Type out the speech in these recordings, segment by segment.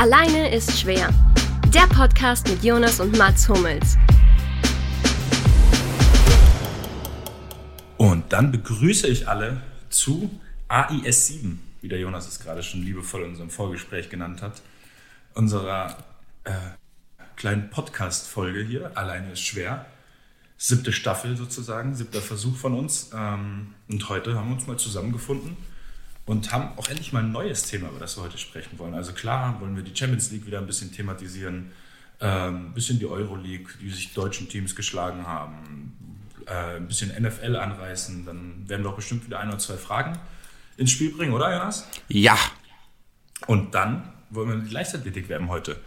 Alleine ist schwer. Der Podcast mit Jonas und Mats Hummels. Und dann begrüße ich alle zu AIS 7, wie der Jonas es gerade schon liebevoll in unserem Vorgespräch genannt hat, unserer äh, kleinen Podcast-Folge hier. Alleine ist schwer. Siebte Staffel sozusagen, siebter Versuch von uns. Ähm, und heute haben wir uns mal zusammengefunden und haben auch endlich mal ein neues Thema, über das wir heute sprechen wollen. Also klar wollen wir die Champions League wieder ein bisschen thematisieren, ähm, ein bisschen die Euroleague, die sich deutschen Teams geschlagen haben, äh, ein bisschen NFL anreißen. Dann werden wir auch bestimmt wieder ein oder zwei Fragen ins Spiel bringen, oder Jonas? Ja. Und dann wollen wir die Leichtathletik werden heute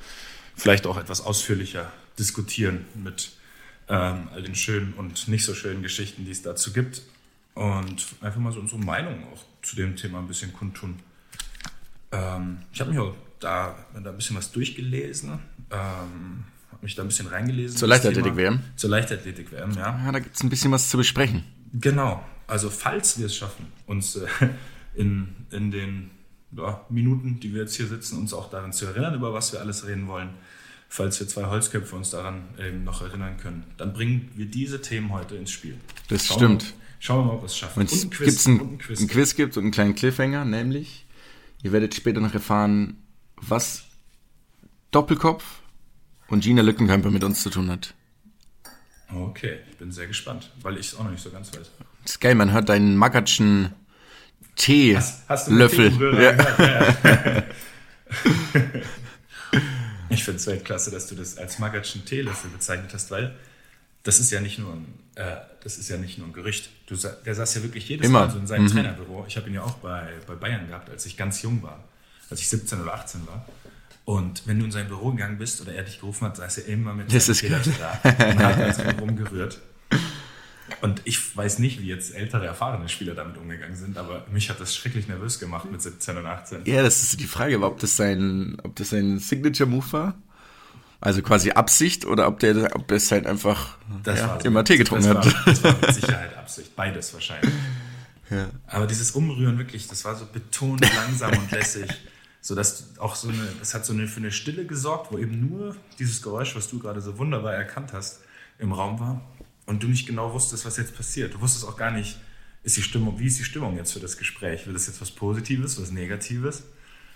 vielleicht auch etwas ausführlicher diskutieren mit ähm, all den schönen und nicht so schönen Geschichten, die es dazu gibt. Und einfach mal so unsere Meinung auch zu dem Thema ein bisschen kundtun. Ähm, ich habe mich auch da, da ein bisschen was durchgelesen, ähm, habe mich da ein bisschen reingelesen. Zur Leichtathletik-WM? Zur Leichtathletik-WM, ja. Ja, da gibt es ein bisschen was zu besprechen. Genau. Also falls wir es schaffen, uns äh, in, in den ja, Minuten, die wir jetzt hier sitzen, uns auch daran zu erinnern, über was wir alles reden wollen, falls wir zwei Holzköpfe uns daran eben noch erinnern können, dann bringen wir diese Themen heute ins Spiel. Das Schauen stimmt. Schauen wir mal, ob wir es schaffen. Und es gibt ein, ein Quiz, ein Quiz gibt und einen kleinen Cliffhanger, nämlich, ihr werdet später noch erfahren, was Doppelkopf und Gina Lückenkämper mit uns zu tun hat. Okay, ich bin sehr gespannt, weil ich es auch noch nicht so ganz weiß. Das ist geil, man hört deinen Magatschen Teelöffel. Hast, hast du Löffel. Ja. Ja. ich finde es Weltklasse, dass du das als Magatschen Teelöffel bezeichnet hast, weil das ist ja nicht nur ein, äh, das ist ja nicht nur ein Gerücht. Du, der saß ja wirklich jedes Immer. Mal so in seinem Mhm. Trainerbüro. Ich habe ihn ja auch bei, bei Bayern gehabt, als ich ganz jung war, als ich 17 oder 18 war. Und wenn du in sein Büro gegangen bist oder er dich gerufen hat, saß er immer mit Das ist Teelöffel da und hat gut rumgerührt. Und ich weiß nicht, wie jetzt ältere, erfahrene Spieler damit umgegangen sind, aber mich hat das schrecklich nervös gemacht mit 17 und 18. Ja, das ist die Frage, ob das sein, ob das sein Signature-Move war. Also quasi Absicht oder ob der, ob das halt einfach Das ja, immer Tee getrunken das hat. War, das war mit Sicherheit Absicht, beides wahrscheinlich. Ja. Aber dieses Umrühren wirklich, das war so betont langsam und lässig, so dass auch so eine, das hat so eine, für eine Stille gesorgt, wo eben nur dieses Geräusch, was du gerade so wunderbar erkannt hast, im Raum war und du nicht genau wusstest, was jetzt passiert. Du wusstest auch gar nicht, ist die Stimmung, wie ist die Stimmung jetzt für das Gespräch? Will das jetzt was Positives, was Negatives?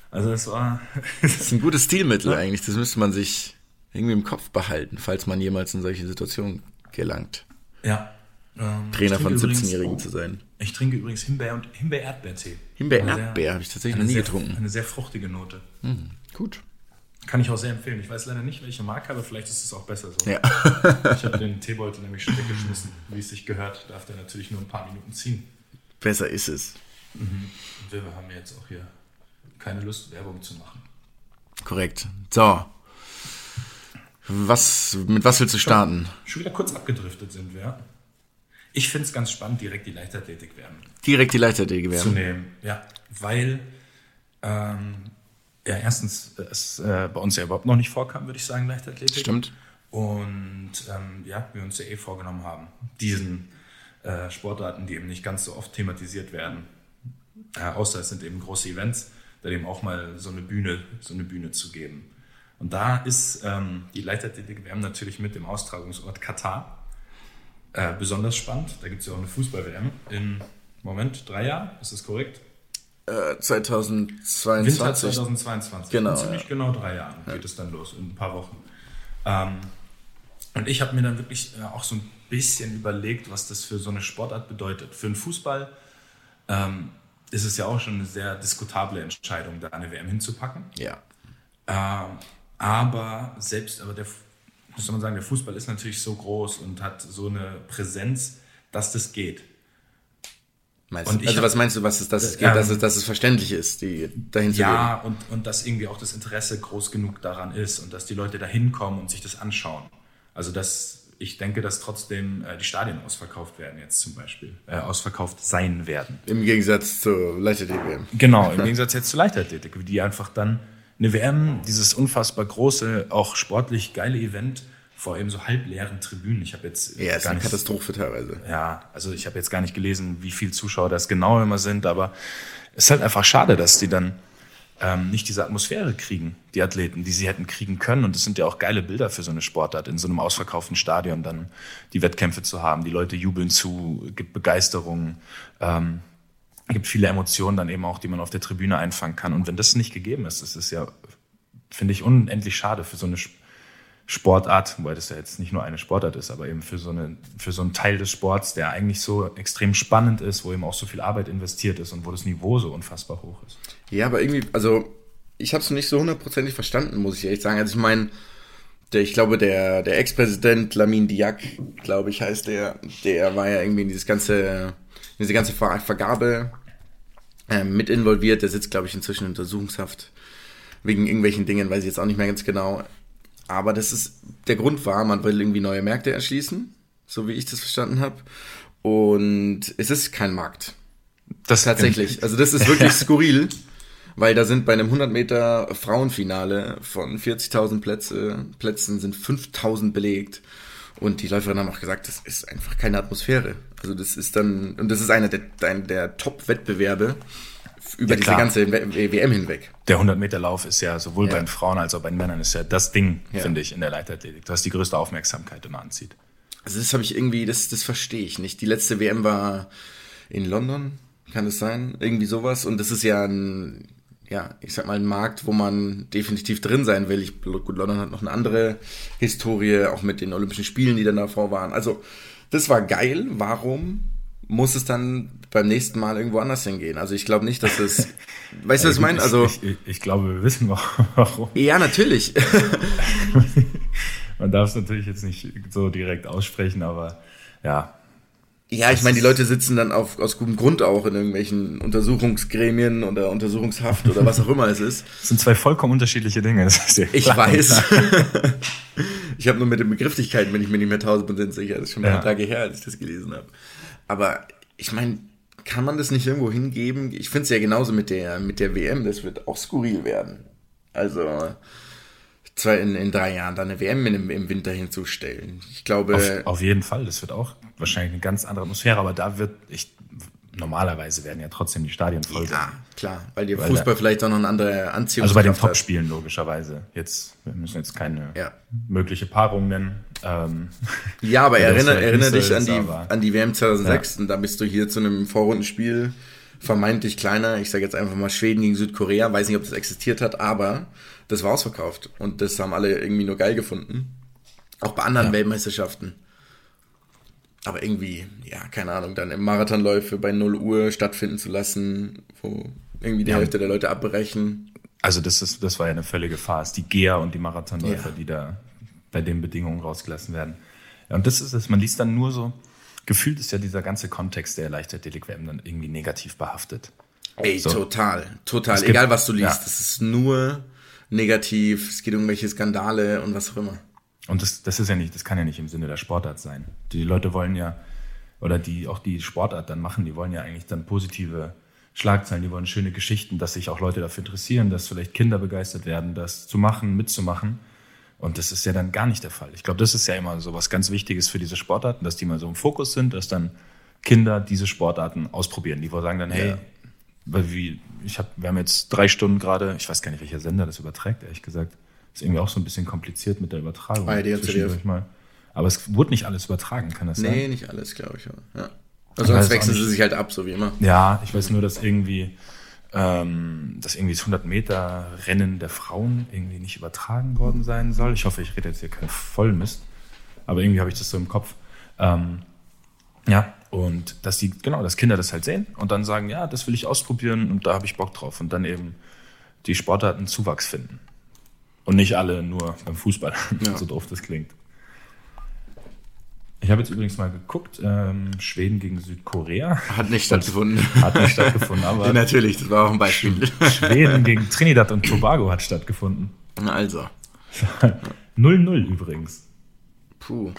Also es war, Das ist ein gutes Stilmittel eigentlich. Das müsste man sich irgendwie im Kopf behalten, falls man jemals in solche Situationen gelangt. ja. Ähm, Trainer von trinke übrigens- 17-Jährigen zu sein. Ich trinke übrigens Himbeer- und Himbeer-Erdbeertee. Himbeer-Erdbeer habe ich tatsächlich noch nie sehr- getrunken. Eine sehr fruchtige Note. Hm, gut. Kann ich auch sehr empfehlen. Ich weiß leider nicht, welche Marke, aber vielleicht ist es auch besser so. Ja. Ich habe den Teebeutel nämlich schon weggeschmissen. Wie es sich gehört, darf der natürlich nur ein paar Minuten ziehen. Besser ist es. Und wir haben jetzt auch hier keine Lust, Werbung zu machen. Korrekt. So. Was, mit was willst du starten? Schon wieder kurz abgedriftet sind wir. Ich finde es ganz spannend, direkt die Leichtathletik werden Direkt die Leichtathletik zu werden. nehmen. Ja, weil ähm, ja, erstens es äh, bei uns ja überhaupt noch nicht vorkam, würde ich sagen, Leichtathletik. Stimmt. Und ähm, ja, wir uns ja eh vorgenommen haben, diesen äh, Sportarten, die eben nicht ganz so oft thematisiert werden, äh, außer es sind eben große Events, da eben auch mal so eine Bühne, so eine Bühne zu geben. Und da ist ähm, die Leichtathletik-WM natürlich mit dem Austragungsort Katar äh, besonders spannend. Da gibt es ja auch eine Fußball-WM in, Moment, drei Jahren, ist das korrekt? Äh, Winter 2022. 2022. Genau, In ziemlich ja. genau drei Jahren geht es dann los, in ein paar Wochen. Ähm, und ich habe mir dann wirklich äh, auch so ein bisschen überlegt, was das für so eine Sportart bedeutet. Für den Fußball ähm, ist es ja auch schon eine sehr diskutable Entscheidung, da eine WM hinzupacken. Ja. Ähm, aber selbst, aber der, muss man sagen, der Fußball ist natürlich so groß und hat so eine Präsenz, dass das geht. Meinst Und du, also hab- was meinst du, was es, dass, es Ähm, geht, dass, es, dass es verständlich ist, die dahin zu Ja, und, und dass irgendwie auch das Interesse groß genug daran ist und dass die Leute da hinkommen und sich das anschauen. Also dass ich denke, dass trotzdem äh, die Stadien ausverkauft werden jetzt zum Beispiel, äh, ausverkauft sein werden. gehen. Im Gegensatz zur Leichtathletik-WM. Genau, im Gegensatz jetzt zur Leichtathletik, die einfach dann eine WM, dieses unfassbar große, auch sportlich geile Event vor eben so halbleeren Tribünen. Ich habe jetzt Ja, ist eine nicht Katastrophe teilweise. ja, also ich habe jetzt gar nicht gelesen, wie viele Zuschauer das genau immer sind, aber es ist halt einfach schade, dass die dann ähm, nicht diese Atmosphäre kriegen, die Athleten, die sie hätten kriegen können. Und das sind ja auch geile Bilder für so eine Sportart, in so einem ausverkauften Stadion dann die Wettkämpfe zu haben. Die Leute jubeln zu, gibt Begeisterung, ähm, gibt viele Emotionen dann eben auch, die man auf der Tribüne einfangen kann. Und wenn das nicht gegeben ist, das ist ja, finde ich, unendlich schade für so eine Sportart, wobei das ja jetzt nicht nur eine Sportart ist, aber eben für so, eine, für so einen Teil des Sports, der eigentlich so extrem spannend ist, wo eben auch so viel Arbeit investiert ist und wo das Niveau so unfassbar hoch ist. Ja, aber irgendwie, also ich habe es nicht so hundertprozentig verstanden, muss ich ehrlich sagen. Also ich meine, der, ich glaube, der, der Ex-Präsident Lamin Diak, glaube ich, heißt der, der war ja irgendwie in dieses ganze, diese ganze Ver Vergabe äh, mit involviert. Der sitzt, glaube ich, inzwischen in Untersuchungshaft wegen irgendwelchen Dingen, weiß ich jetzt auch nicht mehr ganz genau. Aber das ist, der Grund war, man will irgendwie neue Märkte erschließen, so wie ich das verstanden habe. Und es ist kein Markt. Das tatsächlich. Also das ist wirklich skurril, weil da sind bei einem 100 Meter Frauenfinale von 40.000 Plätze, Plätzen sind 5.000 belegt. Und die Läuferinnen haben auch gesagt, das ist einfach keine Atmosphäre. Also das ist dann, und das ist einer der, der Top-Wettbewerbe über ja, diese ganze WM hinweg. Der 100-Meter-Lauf ist ja sowohl ja. bei den Frauen als auch bei den Männern ist ja das Ding, ja. finde ich, in der Leichtathletik, was die größte Aufmerksamkeit immer anzieht. Also das habe ich irgendwie, das, das verstehe ich nicht. Die letzte WM war in London, kann es sein? Irgendwie sowas. Und das ist ja ein, ja, ich sag mal, ein Markt, wo man definitiv drin sein will. Ich, gut, London hat noch eine andere Historie, auch mit den Olympischen Spielen, die dann davor waren. Also, das war geil. Warum muss es dann beim nächsten Mal irgendwo anders hingehen. Also ich glaube nicht, dass es. weißt du, was ich meine? Also ich, ich, ich, glaube, wir wissen warum. Ja, natürlich. Man darf es natürlich jetzt nicht so direkt aussprechen, aber ja. Ja, ich meine, die Leute sitzen dann auf, aus gutem Grund auch in irgendwelchen Untersuchungsgremien oder Untersuchungshaft oder was auch immer es ist. Das sind zwei vollkommen unterschiedliche Dinge. Das ist ja ich weiß. ich habe nur mit den Begrifflichkeiten, wenn ich mir nicht mehr tausend sicher. Das ist schon ein paar ja. Tage her, als ich das gelesen habe. Aber ich meine, kann man das nicht irgendwo hingeben? Ich finde es ja genauso mit der, mit der WM, das wird auch skurril werden. Also zwei in, in drei Jahren dann eine WM im, im Winter hinzustellen. Ich glaube. Auf, auf, jeden Fall, das wird auch wahrscheinlich eine ganz andere Atmosphäre, aber da wird, ich normalerweise werden ja trotzdem die Stadien voll. Ja, klar, weil der Fußball da, vielleicht auch noch eine andere Anziehung Also bei den Top-Spielen logischerweise. Jetzt, wir müssen jetzt keine ja. mögliche Paarung nennen. Ähm, ja, aber erinnere, erinnere dich an die, an die WM 2006 ja. und da bist du hier zu einem Vorrundenspiel vermeintlich kleiner, ich sage jetzt einfach mal Schweden gegen Südkorea, weiß nicht, ob das existiert hat, aber das war ausverkauft und das haben alle irgendwie nur geil gefunden. Auch bei anderen ja. Weltmeisterschaften aber irgendwie, ja, keine Ahnung, dann im Marathonläufe bei 0 Uhr stattfinden zu lassen, wo irgendwie die ja. Hälfte der Leute abbrechen. Also das ist, das war ja eine völlige Farce. Die Geher und die Marathonläufer, ja. die da bei den Bedingungen rausgelassen werden. Ja, und das ist es, man liest dann nur so, gefühlt ist ja dieser ganze Kontext der Leichtathletik-WM dann irgendwie negativ behaftet. Ey, so. total, total. Gibt, Egal was du liest, es ist nur negativ, es geht um irgendwelche Skandale und was auch immer. Und das, das ist ja nicht, das kann ja nicht im Sinne der Sportart sein. Die Leute wollen ja, oder die auch die Sportart dann machen, die wollen ja eigentlich dann positive Schlagzeilen, die wollen schöne Geschichten, dass sich auch Leute dafür interessieren, dass vielleicht Kinder begeistert werden, das zu machen, mitzumachen. Und das ist ja dann gar nicht der Fall. Ich glaube, das ist ja immer so was ganz Wichtiges für diese Sportarten, dass die mal so im Fokus sind, dass dann Kinder diese Sportarten ausprobieren. Die sagen dann, hey, ja. Weil wie, ich hab, wir haben jetzt drei Stunden gerade, ich weiß gar nicht, welcher Sender das überträgt, ehrlich gesagt ist irgendwie auch so ein bisschen kompliziert mit der Übertragung. ARD und ZDF. Mal. Aber es wurde nicht alles übertragen, kann das nee, sein? Nee, nicht alles, glaube ich. Ja. Also sonst wechseln sie sich halt ab, so wie immer. Ja, ich weiß nur, dass irgendwie, ähm, dass irgendwie das 100 Meter Rennen der Frauen irgendwie nicht übertragen worden sein soll. Ich hoffe, ich rede jetzt hier keinen Vollmist, aber irgendwie habe ich das so im Kopf. Ähm, ja, und dass die, genau, dass Kinder das halt sehen und dann sagen, ja, das will ich ausprobieren und da habe ich Bock drauf und dann eben die Sportarten Zuwachs finden. Und nicht alle nur beim Fußball, ja. so doof das klingt. Ich habe jetzt übrigens mal geguckt, ähm, Schweden gegen Südkorea. Hat nicht stattgefunden. Hat nicht stattgefunden, aber. Natürlich, das war auch ein Beispiel. Schweden gegen Trinidad und Tobago hat stattgefunden. Also. 0-0 übrigens. Puh.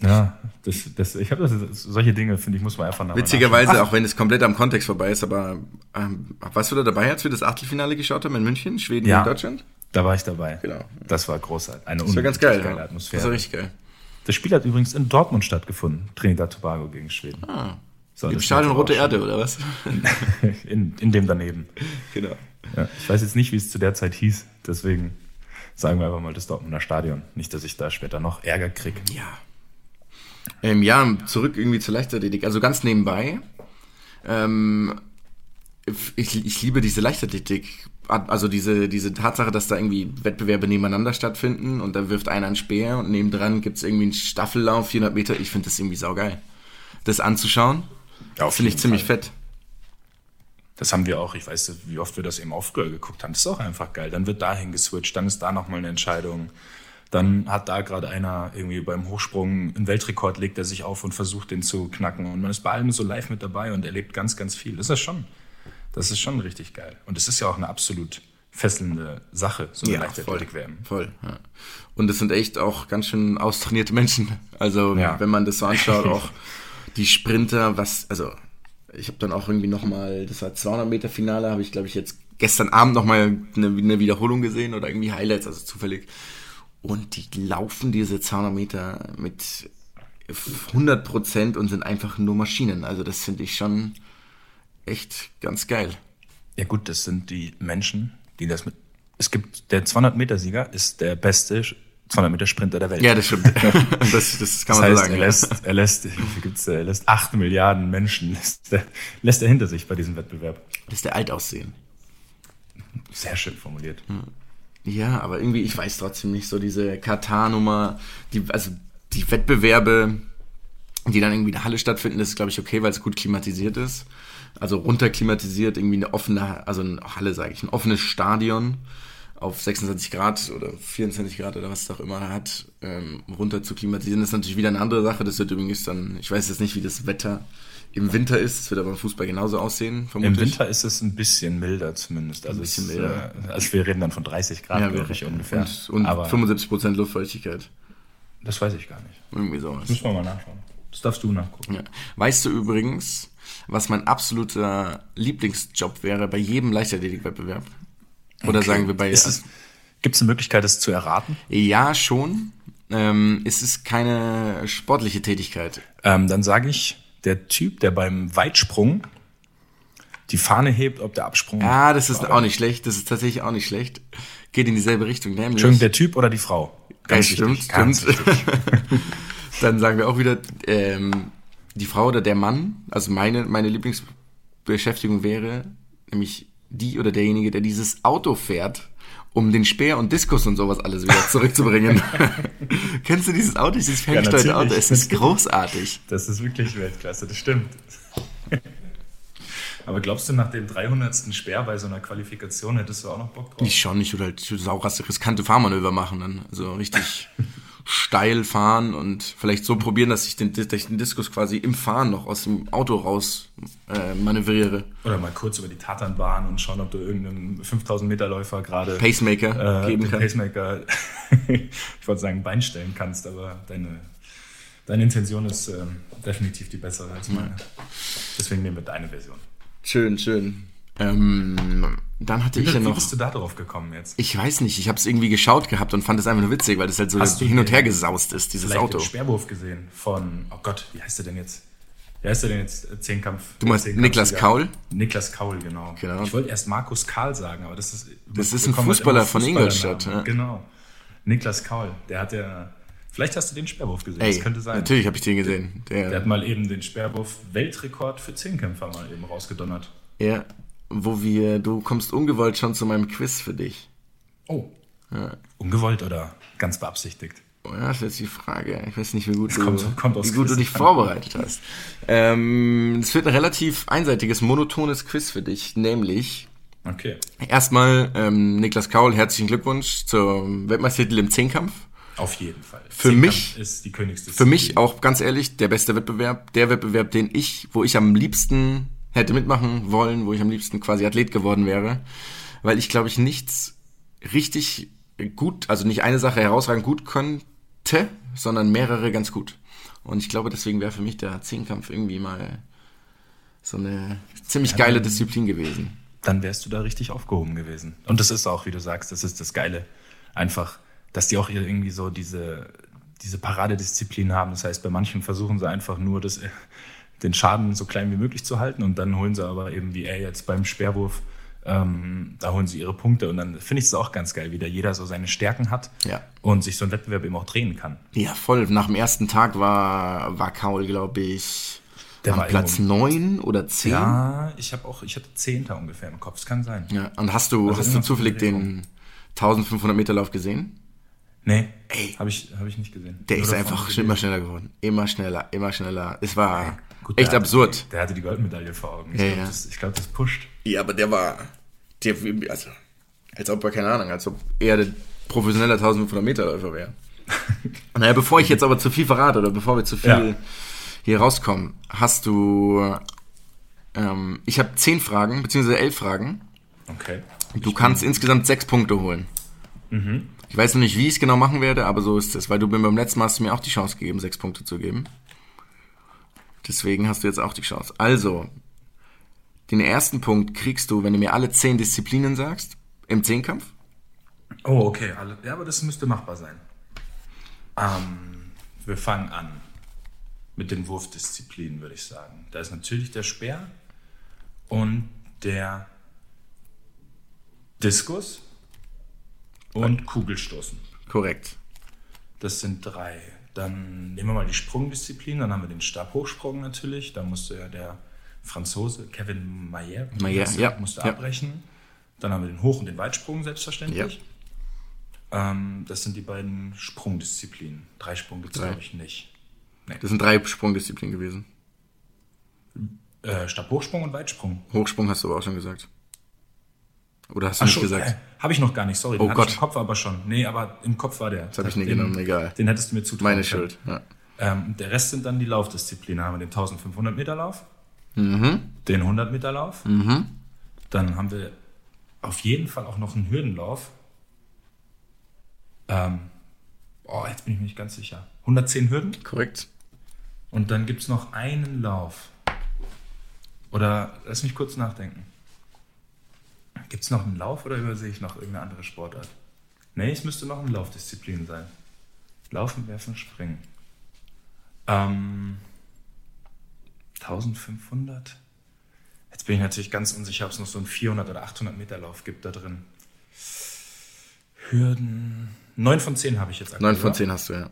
Ja, das, das, ich habe solche Dinge, finde ich, muss man einfach nachschauen. Witzigerweise, auch wenn es komplett am Kontext vorbei ist, aber ähm, warst du da dabei, als wir das Achtelfinale geschaut haben in München, Schweden ja. gegen Deutschland? Da war ich dabei. Genau. Das war großartig. Eine das war ganz geil, geile Atmosphäre. Das war richtig geil. Das Spiel hat übrigens in Dortmund stattgefunden. Trinidad Tobago gegen Schweden. Ah. So, Im Stadion Rote Erde, oder was? In, in dem daneben. genau. Ja, ich weiß jetzt nicht, wie es zu der Zeit hieß, deswegen sagen wir einfach mal das Dortmunder Stadion. Nicht, dass ich da später noch Ärger kriege. Ja. Ähm, ja, zurück irgendwie zur Leichtathletik. Also ganz nebenbei. Ähm, ich, ich liebe diese Leichtathletik. Also diese, diese Tatsache, dass da irgendwie Wettbewerbe nebeneinander stattfinden und da wirft einer einen Speer und nebendran gibt es irgendwie einen Staffellauf, 400 Meter. Ich finde das irgendwie saugeil. Das anzuschauen, Ja, auf finde ich ziemlich Fall. fett. Das haben wir auch, ich weiß, wie oft wir das eben auch früher geguckt haben. Das ist auch einfach geil. Dann wird dahin geswitcht, dann ist da nochmal eine Entscheidung. Dann hat da gerade einer irgendwie beim Hochsprung einen Weltrekord, legt er sich auf und versucht, den zu knacken. Und man ist bei allem so live mit dabei und erlebt ganz, ganz viel. Das ist schon, das ist schon richtig geil. Und es ist ja auch eine absolut fesselnde Sache, so eine Leichtathletik-WM. Voll, ja. Und es sind echt auch ganz schön austrainierte Menschen. Also Ja. wenn man das so anschaut, auch die Sprinter, was, also ich habe dann auch irgendwie nochmal, das war 200 Meter Finale, habe ich glaube ich jetzt gestern Abend nochmal eine, eine Wiederholung gesehen oder irgendwie Highlights, also zufällig. Und die laufen diese 200 Meter mit 100 Prozent und sind einfach nur Maschinen. Also das finde ich schon echt ganz geil. Ja gut, das sind die Menschen, die das mit... Es gibt, der 200-Meter-Sieger ist der beste 200-Meter-Sprinter der Welt. Ja, das stimmt. das, das kann Das man heißt, so sagen. er lässt, er lässt, gibt's, er lässt acht Milliarden Menschen, lässt er, lässt er hinter sich bei diesem Wettbewerb. Das ist der Altaussehen. Sehr schön formuliert. Ja, aber irgendwie, ich weiß trotzdem nicht, so diese Katar-Nummer, die, also die Wettbewerbe, die dann irgendwie in der Halle stattfinden, das ist, glaube ich, okay, weil es gut klimatisiert ist. Also runterklimatisiert, irgendwie eine offene, also eine Halle, sage ich, ein offenes Stadion auf 26 Grad oder 24 Grad oder was es auch immer hat, ähm, runter zu klimatisieren, das ist natürlich wieder eine andere Sache. Das wird übrigens dann, ich weiß jetzt nicht, wie das Wetter im Winter ist, das wird aber im Fußball genauso aussehen, Im vermutlich. Winter ist es ein bisschen milder zumindest. Also, bisschen es, milder. Äh, also wir reden dann von 30 Grad, ja, glaube ich, ungefähr. Und, und Aber 75% Luftfeuchtigkeit. das weiß ich gar nicht. Irgendwie sowas. Müssen wir mal nachschauen. Das darfst du nachgucken. Ja. Weißt du übrigens, was mein absoluter Lieblingsjob wäre bei jedem Leichtathletikwettbewerb? Oder Okay. sagen wir bei. Es, Gibt es eine Möglichkeit, das zu erraten? ja, schon. Ähm, es ist keine sportliche Tätigkeit. Ähm, dann sage ich, der Typ, der beim Weitsprung die Fahne hebt, ob der Absprung. Ja, das ist auch nicht schlecht. Das ist tatsächlich auch nicht schlecht. Geht in dieselbe Richtung. Nämlich, Entschuldigung, der Typ oder die Frau? ja, stimmt, wichtig, ganz stimmt. Dann sagen wir auch wieder, ähm, die Frau oder der Mann, also meine, meine Lieblingsbeschäftigung wäre, nämlich die oder derjenige, der dieses Auto fährt, um den Speer und Diskus und sowas alles wieder zurückzubringen. Kennst du dieses Auto, dieses ferngesteuerte natürlich. Auto? Es ist großartig. Das ist wirklich Weltklasse, das stimmt. Aber glaubst du, nach dem 300. Speer bei so einer Qualifikation hättest du auch noch Bock drauf? Ich schon, ich würde halt sauras riskante Fahrmanöver machen dann. Also richtig steil fahren und vielleicht so probieren, dass ich den, dass ich den Diskus quasi im Fahren noch aus dem Auto raus äh, manövriere. Oder mal kurz über die Tatanbahn und schauen, ob du irgendeinem 5000 Meter Läufer gerade Pacemaker äh, geben den kann. Pacemaker, ich wollte sagen, Bein stellen kannst, aber deine, deine Intention ist ähm, definitiv die bessere als meine. Deswegen nehmen wir deine Version. Schön, schön. Ähm, dann hatte Wie, ich ja wie noch. bist du da drauf gekommen jetzt? Ich weiß nicht, ich habe es irgendwie geschaut gehabt und fand es einfach nur witzig, weil das halt so Hast hin und her gesaust ist, dieses Auto. den Sperrwurf gesehen von, oh Gott, wie heißt der denn jetzt? Wie heißt der denn jetzt? Äh, Zehnkampf. Du meinst Zehnkampfsieger. Niklas Kaul? Niklas Kaul, genau. Genau. Ich wollte erst Markus Karl sagen, aber das ist. Das ist ein halt Fußballer von. Ingolstadt, ja. Genau. Niklas Kaul, der hat ja. Vielleicht hast du den Sperrwurf gesehen, Ey, das könnte sein. natürlich habe ich den gesehen. Der, Der hat mal eben den Sperrwurf-Weltrekord für Zehnkämpfer mal eben rausgedonnert. ja, wo wir, du kommst ungewollt schon zu meinem Quiz für dich. Oh. Ungewollt oder ganz beabsichtigt? Oh ja, das ist jetzt die Frage. Ich weiß nicht, wie gut, du, kommt- kommt wie gut du dich vorbereitet hast. Ähm, es wird ein relativ einseitiges, monotones Quiz für dich, nämlich Okay. erstmal ähm, Niklas Kaul, herzlichen Glückwunsch zum Weltmeistertitel im Zehnkampf. Auf jeden Fall. Für Zehnkampf mich- ist die Königsdisziplin. Für mich auch ganz ehrlich der beste Wettbewerb, der Wettbewerb, den ich, wo ich am liebsten hätte mitmachen wollen, wo ich am liebsten quasi Athlet geworden wäre, weil ich glaube ich nichts richtig gut, also nicht eine Sache herausragend gut könnte, sondern mehrere ganz gut. Und ich glaube, deswegen wäre für mich der Zehnkampf irgendwie mal so eine ziemlich geile Disziplin gewesen. dann wärst du da richtig aufgehoben gewesen. Und das ist auch, wie du sagst, das ist das Geile. Einfach, dass die auch irgendwie so diese, diese Paradedisziplin haben. Das heißt, bei manchen versuchen sie einfach nur das, den Schaden so klein wie möglich zu halten. Und dann holen sie aber eben wie er jetzt beim Speerwurf, ähm, da holen sie ihre Punkte. Und dann finde ich es auch ganz geil, wie da jeder so seine Stärken hat Ja. und sich so ein Wettbewerb eben auch drehen kann. Ja, voll. Nach dem ersten Tag war, war Kaul, glaube ich, Der war Platz 9 oder 10. Ja, ich habe auch, ich hatte Zehnter ungefähr im Kopf, es kann sein. Ja, Und hast du, Also hast du zufällig den 1500 Meter Lauf gesehen? Nee, Ey. habe ich, hab ich nicht gesehen. Der Nur ist einfach gelesen. immer schneller geworden. Immer schneller, immer schneller. Es war Gut, echt der absurd. Hatte, der hatte die Goldmedaille vor Augen. Ich Ja, glaube, ja. das, ich glaub, das pusht. Ja, aber der war, der, also, als ob er, keine Ahnung, als ob er der professionelle 1500 Meter Läufer wäre. naja, bevor ich jetzt aber zu viel verrate oder bevor wir zu viel Ja. hier rauskommen, hast du, ähm, ich habe zehn Fragen, beziehungsweise elf Fragen. Okay. Du kannst insgesamt sechs Punkte holen. Ich weiß noch nicht, wie ich es genau machen werde, aber so ist es, weil du beim letzten Mal hast du mir auch die Chance gegeben, sechs Punkte zu geben. Deswegen hast du jetzt auch die Chance. Also, den ersten Punkt kriegst du, wenn du mir alle zehn Disziplinen sagst, im Zehnkampf. Oh, okay. Alle, ja, aber das müsste machbar sein. Ähm, wir fangen an mit den Wurfdisziplinen, würde ich sagen. Da ist natürlich der Speer und der Diskus und Kugelstoßen. Korrekt. Das sind drei. Dann nehmen wir mal die Sprungdisziplin. Dann haben wir den Stabhochsprung natürlich. Da musste ja der Franzose Kevin Mayer, Mayer, ja, musste ja. abbrechen. Dann haben wir den Hoch- und den Weitsprung selbstverständlich. Ähm, das sind die beiden Sprungdisziplinen. Dreisprung gibt es, Drei. glaube ich, nicht. Das sind drei Sprungdisziplinen gewesen. Äh, Stabhochsprung und Weitsprung. Hochsprung hast du aber auch schon gesagt. Oder hast du Ach nicht so, gesagt? Äh, Habe ich noch gar nicht, sorry. Oh Gott. im Kopf aber schon. Nee, aber im Kopf war der. Das hab ich nie genommen, egal. Den hättest du mir zutrauen Meine. Schuld. Ja. Ähm, der Rest sind dann die Laufdisziplinen. Da haben wir den 1500 Meter Lauf, Mhm. den 100 Meter Lauf. Dann haben wir auf jeden Fall auch noch einen Hürdenlauf. Ähm, oh, jetzt bin ich mir nicht ganz sicher. 110 Hürden. Korrekt. Und dann gibt es noch einen Lauf. Oder lass mich kurz nachdenken. Gibt es noch einen Lauf oder übersehe ich noch irgendeine andere Sportart? Nee, es müsste noch eine Laufdisziplin sein. Laufen, werfen, springen. Ähm, 1500? Jetzt bin ich natürlich ganz unsicher, ob es noch so einen 400 oder 800 Meter Lauf gibt da drin. Hürden. 9 von 10 habe ich jetzt aktuell. Neun von oder? zehn hast du, ja.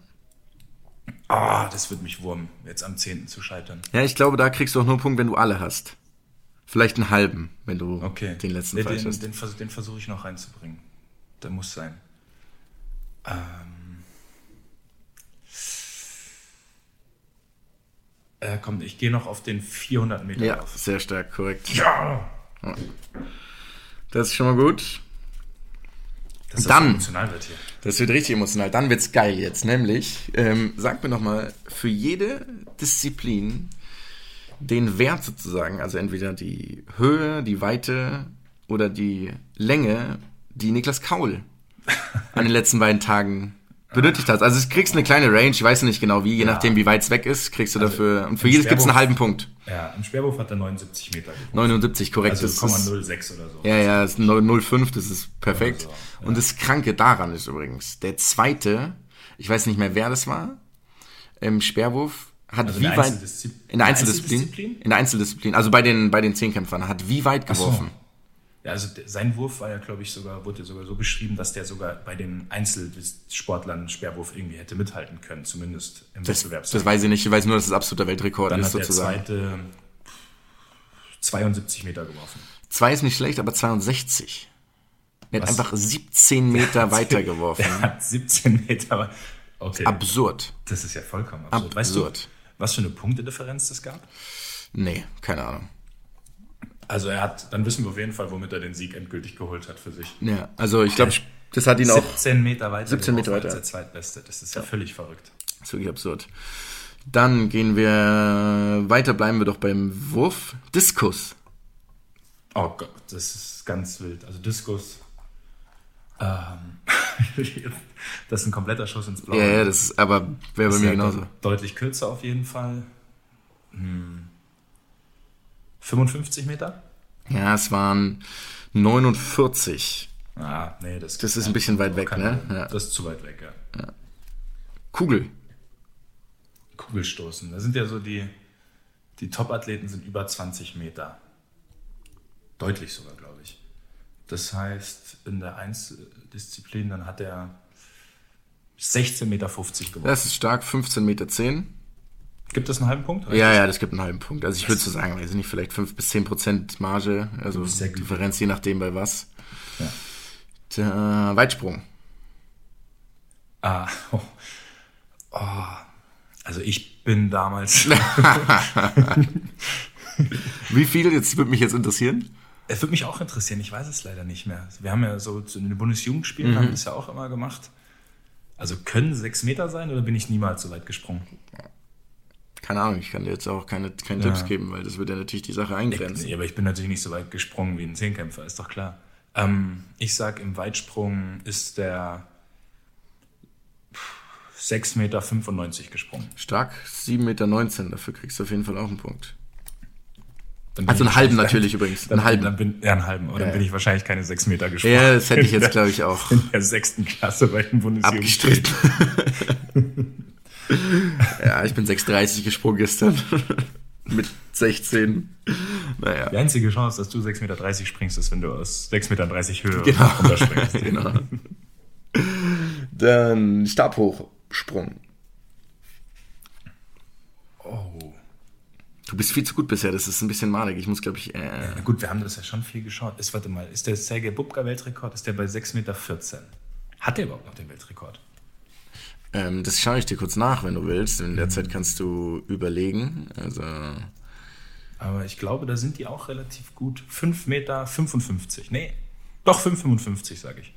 Ah, das wird mich wurmen, jetzt am 10. zu scheitern. Ja, ich glaube, da kriegst du auch nur einen Punkt, wenn du alle hast. Vielleicht einen halben, wenn du Okay. den letzten nee, falsch den, hast. den, vers- den versuche ich noch reinzubringen. Der muss sein. Ähm. Äh, komm, ich gehe noch auf den 400 Meter Ja, Lauf. sehr stark, korrekt. Ja! Das ist schon mal gut. Dass das Dann. so emotional wird hier. Das wird richtig emotional. Dann wird's geil jetzt. Nämlich, ähm, sag mir noch mal für jede Disziplin den Wert sozusagen, also entweder die Höhe, die Weite oder die Länge, die Niklas Kaul an den letzten beiden Tagen benötigt hat. Also du kriegst eine kleine Range, ich weiß nicht genau wie, je nachdem wie weit es weg ist, kriegst du dafür, und für jedes gibt's einen Sperrwurf- halben Punkt. Ja, im Sperrwurf hat er 79 Meter geworfen. 79, korrekt. Also das ist, 0,06 oder so. ja, ja, das ist 0,05, das ist perfekt. So, Und das Kranke daran ist übrigens, der zweite, ich weiß nicht mehr, wer das war, im Sperrwurf, hat Also wie eine weit, in der Einzeldisziplin, Einzeldisziplin? in der Einzeldisziplin, also bei den, bei den Zehnkämpfern, hat wie weit so. geworfen? Ja, also der- sein Wurf war ja, glaube ich, sogar, wurde sogar so beschrieben, dass der sogar bei den Einzelsportlern Sperrwurf irgendwie hätte mithalten können, zumindest im Das, Wettbewerb. das weiß ich nicht, ich weiß nur, dass es absoluter Weltrekord Dann ist hat der sozusagen. zweite 72 Meter geworfen. Zwei ist nicht schlecht, aber 62. Er hat Was? einfach 17 Meter weiter geworfen. Der hat 17 Meter. Okay, Absurd. das ist ja vollkommen absurd. Weißt du, Absurd. Was für eine Punktedifferenz das gab? Nee, keine Ahnung. Also er hat, dann wissen wir auf jeden Fall, womit er den Sieg endgültig geholt hat für sich. Ja, also ich glaube, das hat ihn auch 17 Meter weiter. 17 Meter weiter. als der zweitbeste. Das ist ja, völlig verrückt. Das ist wirklich absurd. Dann gehen wir weiter, bleiben wir doch beim Wurf. Diskus. Oh Gott, das ist ganz wild. Also Diskus. Ähm, das ist ein kompletter Schuss ins Blaue. Ja, ja, das ist, aber wäre bei mir ja genauso. de- Deutlich kürzer auf jeden Fall. Hm. 55 Meter? Ja, es waren 49. Ah, nee, das, Das ist ein bisschen weit weg, ne? Ja. Das ist zu weit weg, ja. Kugel. Kugelstoßen. Das sind ja so die, Die Top-Athleten sind über 20 Meter. Deutlich sogar, glaube ich. Das heißt, in der Einzeldisziplin, dann hat er 16,50 Meter gewonnen. Das ist stark, 15,10 Meter. Gibt es einen halben Punkt? Ja, ja, das gibt einen halben Punkt. Also ich würde so sagen, weiß ich nicht, vielleicht 5 bis 10 Prozent Marge, also. Differenz je nachdem bei was. Ja. Der Weitsprung. Ah, oh. Oh. Also ich bin damals. Wie viel? Jetzt würde mich jetzt interessieren. Es würde mich auch interessieren, ich weiß es leider nicht mehr. Wir haben ja so zu den Bundesjugendspielen haben wir das ja auch immer gemacht. Also können sechs Meter sein oder bin ich niemals so weit gesprungen? Keine Ahnung, ich kann dir jetzt auch keine, keine Ja. Tipps geben, weil das würde ja natürlich die Sache eingrenzen. Nee, aber ich bin natürlich nicht so weit gesprungen wie ein Zehnkämpfer, ist doch klar. Ähm, ich sag, im Weitsprung ist der 6,95 Meter gesprungen. Stark, 7,19 Meter, dafür kriegst du auf jeden Fall auch einen Punkt. Dann Also einen halben natürlich übrigens, Dann, einen halben. Dann bin, ja, einen halben. Aber dann Ja. bin ich wahrscheinlich keine 6 Meter gesprungen. Ja, das hätte ich jetzt, glaube ich, auch In der sechsten Klasse bei den Bundesjugendspielen. abgestritten. ja, ich bin 6,30 gesprungen gestern. Mit 16. Naja. Die einzige Chance, dass du 6,30 Meter springst, ist, wenn du aus 6,30 Meter Höhe Genau. runterspringst. genau. Dann Stabhochsprung. Oh. Du bist viel zu gut bisher, das ist ein bisschen malig. Ich muss, glaube ich, äh, Na gut, wir haben das ja schon viel geschaut. Ist, warte mal, ist der Sergei Bubka Weltrekord, ist der bei 6,14 Meter? Hat der überhaupt noch den Weltrekord? ähm, das schaue ich dir kurz nach, wenn du willst. In der Zeit kannst du überlegen. Also, Aber ich glaube, da sind die auch relativ gut. 5,55 Meter. Nee, doch 5,55 sage ich.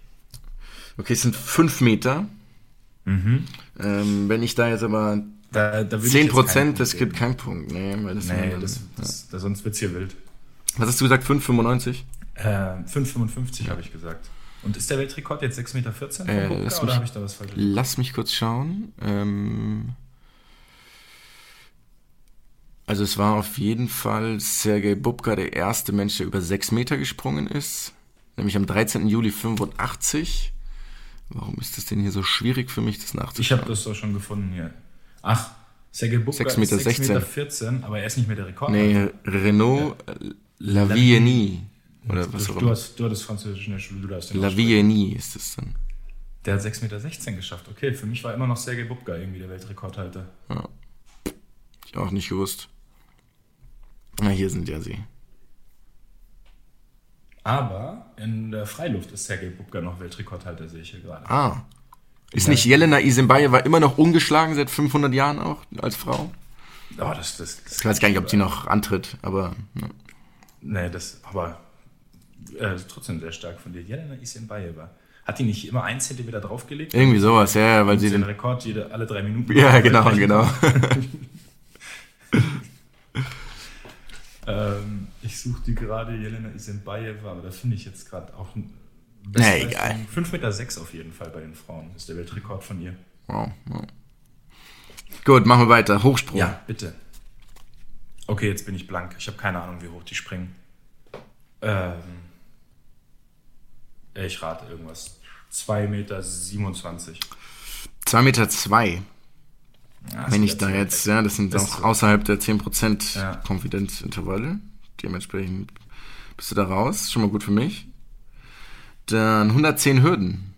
okay, es sind 5 Meter. Mhm. Ähm, wenn ich da jetzt aber Da, da würde ich 10 jetzt keinen Prozent, Punkt das geben. gibt keinen Punkt. Nee, weil das Nee, dann- das, das, das, sonst wird es hier wild. Was hast du gesagt? 5,95? Äh, 5,55 habe ich gesagt. Und ist der Weltrekord jetzt 6,14 Meter Äh, oder mich- habe ich da was falsch? Lass mich kurz schauen. Ähm, also es war auf jeden Fall Sergei Bubka der erste Mensch, der über 6 Meter gesprungen ist. Nämlich am 13. Juli 85. Warum ist das denn hier so schwierig für mich, das Ich nachzuschauen? habe das doch schon gefunden hier. Ach, Sergei Bubka 6,16 ist Meter 6,14 Meter, aber er ist nicht mehr der Rekord. Nee, Renault Lavienie. Oder was auch du, immer. hast, du hattest Französisch in der Schule, du darfst. Lavienie ist es dann. Der hat 6,16 Meter geschafft. Okay, für mich war immer noch Sergei Bubka irgendwie der Weltrekordhalter. Ich auch nicht gewusst. Na, hier sind ja sie. Aber in der Freiluft ist Sergei Bubka noch Weltrekordhalter, sehe ich hier gerade. Ah. Ist nicht Jelena Isenbayewa immer noch ungeschlagen seit 500 Jahren auch als Frau? Oh, das, das, das Ich weiß gar nicht, ob die noch antritt, aber ne. Nee, das, aber äh, trotzdem sehr stark von dir. Jelena Isenbayewa. Hat die nicht immer einen Zentimeter draufgelegt? irgendwie sowas, ja, ja, weil sie den den. Rekord jede, alle drei Minuten. Ja, genau, genau. Ähm, ich suche die gerade, Jelena Isenbayewa, aber da finde ich jetzt gerade auch ein. Na, egal. 5,6 Meter sechs auf jeden Fall bei den Frauen. ist der Weltrekord von ihr. Wow, wow. Gut, machen wir weiter. Hochsprung. Ja, bitte. Okay, jetzt bin ich blank. Ich habe keine Ahnung, wie hoch die springen. Ähm, ich rate irgendwas. 2,27 Meter. 2 Meter zwei. Ja, Wenn ich da jetzt, ja, das sind auch außerhalb der 10% Ja. Konfidenzintervalle. Dementsprechend bist du da raus. Schon mal gut für mich. Dann 110 Hürden.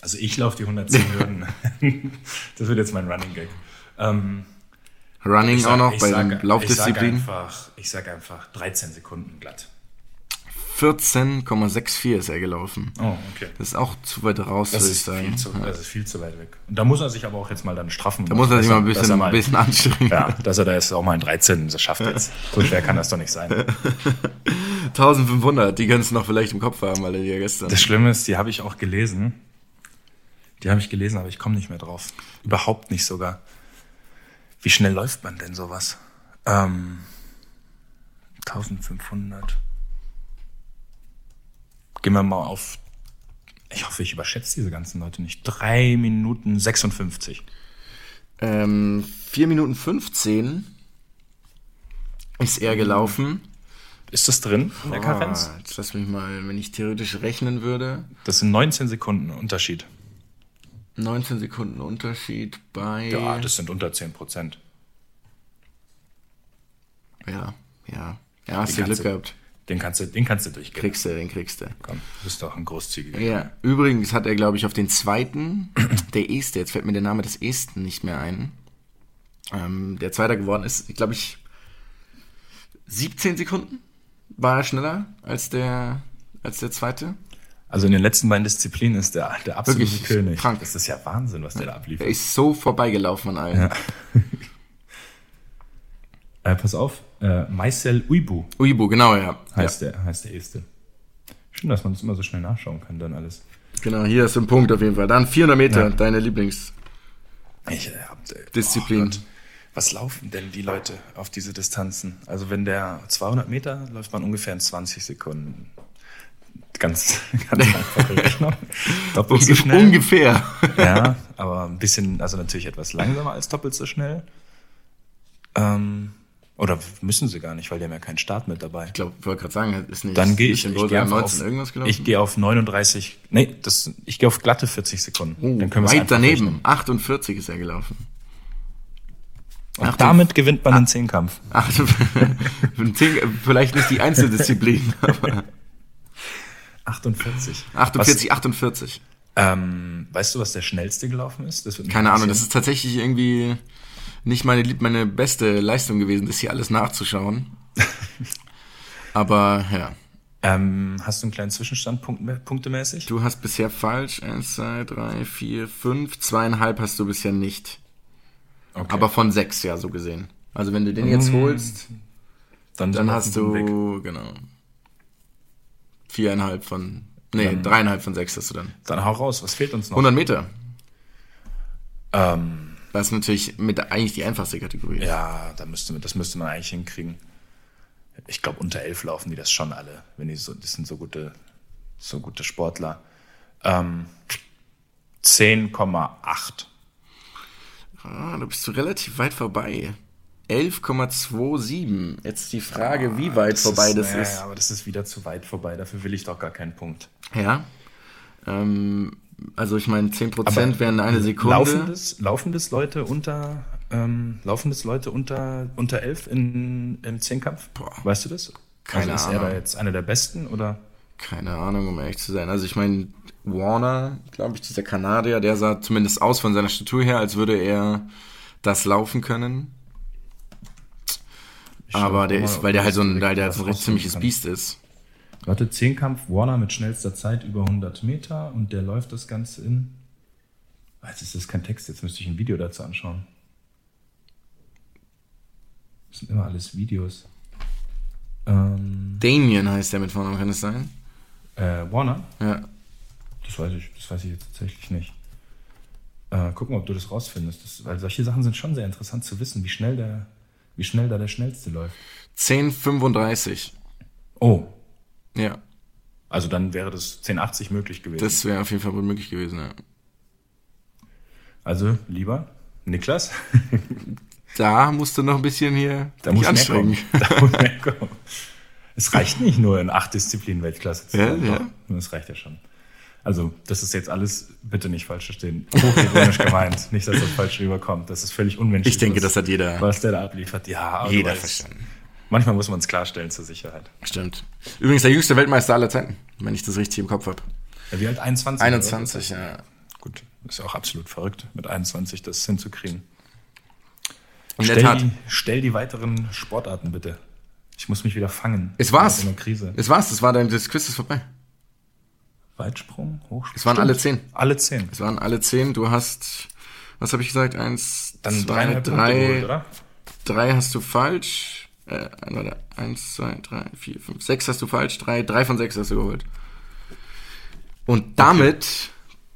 Also ich laufe die 110 Hürden. das wird jetzt mein Running Gag. Ähm, Running ich auch sag- noch bei sag- den Ich sage einfach, ich sag einfach 13 Sekunden glatt. 14,64 ist er gelaufen. Oh, okay. Das ist auch zu weit raus, Das würde ich ist, sagen. viel zu, das ist viel zu weit weg. Und da muss er sich aber auch jetzt mal dann straffen. Da muss er sich mal ein bisschen, er ein bisschen anstrengen. Ja, dass er da jetzt auch mal in 13 das schafft jetzt. So schwer kann das doch nicht sein. 1500, die kannst du noch vielleicht im Kopf haben, weil er die ja gestern. Das Schlimme ist, die habe ich auch gelesen. Die habe ich gelesen, aber ich komme nicht mehr drauf. Überhaupt nicht sogar. Wie schnell läuft man denn sowas? Ähm, 1500. Gehen wir mal auf. Ich hoffe, ich überschätze diese ganzen Leute nicht. 3 Minuten 56. Ähm, 4 Minuten 15 ist er gelaufen. Ist das drin in der Karenz? Jetzt lass mich mal, wenn ich theoretisch rechnen würde. Das sind 19 Sekunden Unterschied. 19 Sekunden Unterschied bei. Ja, das sind unter 10 Prozent. Ja, ja. Ja, hast du Glück gehabt. Den kannst du, den kannst du durchgehen. Kriegst du, den kriegst du. Komm, du bist doch ein großzügiger. Ja, übrigens hat er, glaube ich, auf den zweiten, der Este, jetzt fällt mir der Name des Esten nicht mehr ein, ähm, der Zweiter geworden ist, glaube ich, 17 Sekunden war er schneller als der, als der Zweite. Also in den letzten beiden Disziplinen ist der, der absolute Wirklich König. krank. Das ist ja Wahnsinn, was der da Er abliefert. ist so vorbeigelaufen an allen. Ja. Äh, pass auf, äh, Maisel Uibu Uibu, genau, ja. heißt, der, heißt der Erste. Schön, dass man das immer so schnell nachschauen kann, dann alles. ja. Genau, hier ist ein Punkt auf jeden Fall. Dann 400 Meter, Ja. deine Lieblings. Ich, äh, hab, äh, Disziplin. oh was laufen denn die Leute auf diese Distanzen? Also wenn der 200 Meter läuft man ungefähr in 20 Sekunden. Ganz, ganz einfache Rechnung. Doppelt so schnell. Ungefähr. Ja, aber ein bisschen, also natürlich etwas langsamer als doppelt so schnell. Ähm, oder müssen sie gar nicht, weil die haben ja keinen Start mit dabei. Ich glaube, ich wollte gerade sagen, ist nicht. Dann gehe ich, ich 19 auf, irgendwas gelaufen. ich gehe auf 39, nee, das, ich gehe auf glatte 40 Sekunden. Oh, Dann können weit daneben. rechnen. 48 ist er gelaufen. Und Ach, damit gewinnt Ah. man den Zehnkampf. Ach, vielleicht nicht die Einzeldisziplin, aber 48. 48, 48. Was, ähm, weißt du, was der schnellste gelaufen ist? Keine Ahnung, das ist tatsächlich irgendwie nicht meine, lieb- meine beste Leistung gewesen, das hier alles nachzuschauen. Aber ja, Ähm, hast du einen kleinen Zwischenstand punkt, punktemäßig? du hast bisher falsch. Eins, zwei, drei, vier, fünf. Zweieinhalb hast du bisher nicht. Okay. Aber von sechs, ja, so gesehen. Also wenn du den jetzt holst, dann, dann hast dem Weg. du, genau, viereinhalb von, nee, Dann- dreieinhalb von sechs hast du dann. Dann hau raus, was fehlt uns noch? 100 Meter. Ähm, Das ist natürlich mit eigentlich die einfachste Kategorie. ja, da müsste, das müsste man eigentlich hinkriegen. Ich glaube, unter elf laufen die das schon alle, wenn die so, das sind so gute, so gute Sportler. Ähm, 10,8. Ah, da bist du relativ weit vorbei. 11,27. Jetzt die Frage, wie weit vorbei ist, das nee, ist. aber das ist wieder zu weit vorbei. Dafür will ich doch gar keinen Punkt. Ja. Ähm, also ich meine, 10% Aber wären eine Sekunde. Laufen das, laufen das Leute unter, ähm, laufen das Leute unter, unter 11 in, im Zehnkampf? Boah. Weißt du das? Keine also ist er Ahnung. da jetzt einer der Besten oder? Keine Ahnung, um ehrlich zu sein. Also ich meine, Warner, glaube ich, dieser Kanadier, der sah zumindest aus von seiner Statur her, als würde er das laufen können. Aber schau der ist, ob weil der ich halt so ein, weil der so ein ziemliches rausfinden Biest ist. Warte, Zehnkampf, Warner mit schnellster Zeit über 100 Meter und der läuft das Ganze in. Jetzt ist das kein Text, jetzt müsste ich ein Video dazu anschauen. Das sind immer alles Videos. Ähm, Damien heißt der mit Vornamen, kann es sein? äh, Warner? Ja. Das weiß ich, das weiß ich jetzt tatsächlich nicht. Äh, guck mal, ob du das rausfindest. Das, weil solche Sachen sind schon sehr interessant zu wissen, wie schnell der, wie schnell da der schnellste läuft. 10,35. Oh, Ja. also dann wäre das 1080 möglich gewesen. Das wäre auf jeden Fall wohl möglich gewesen, ja. also lieber Niklas, Da musst du noch ein bisschen hier da dich muss anstrengen. Da muss mehr kommen. Es reicht nicht nur in acht Disziplinen Weltklasse zu Ja, ja. Das reicht ja schon. Also, das ist jetzt alles, bitte nicht falsch verstehen, hochironisch gemeint. Nicht, dass das falsch rüberkommt. Das ist völlig unmenschlich. Ich denke, was- das hat jeder, Was der da abliefert, ja. jeder weißt, verstanden. Manchmal muss man es klarstellen zur Sicherheit. Stimmt. Übrigens der jüngste Weltmeister aller Zeiten, wenn ich das richtig im Kopf habe. Ja, wie alt? 21? 21, oder? ja. Gut, ist ja auch absolut verrückt, mit 21 das hinzukriegen. In der stell, Tat. Die, stell die weiteren Sportarten bitte. Ich muss mich wieder fangen. Es war's. In der Krise. Es war's, das war dann, das Quiz ist vorbei. Weitsprung, Hochsprung. Es waren alle zehn. Alle zehn. Es waren alle zehn. Du hast, was habe ich gesagt? Eins, Dann zwei, drei, geholt, oder? drei hast du falsch. Äh, warte, eins, zwei, drei, vier, fünf, sechs hast du falsch. Drei, drei von sechs hast du geholt. Und damit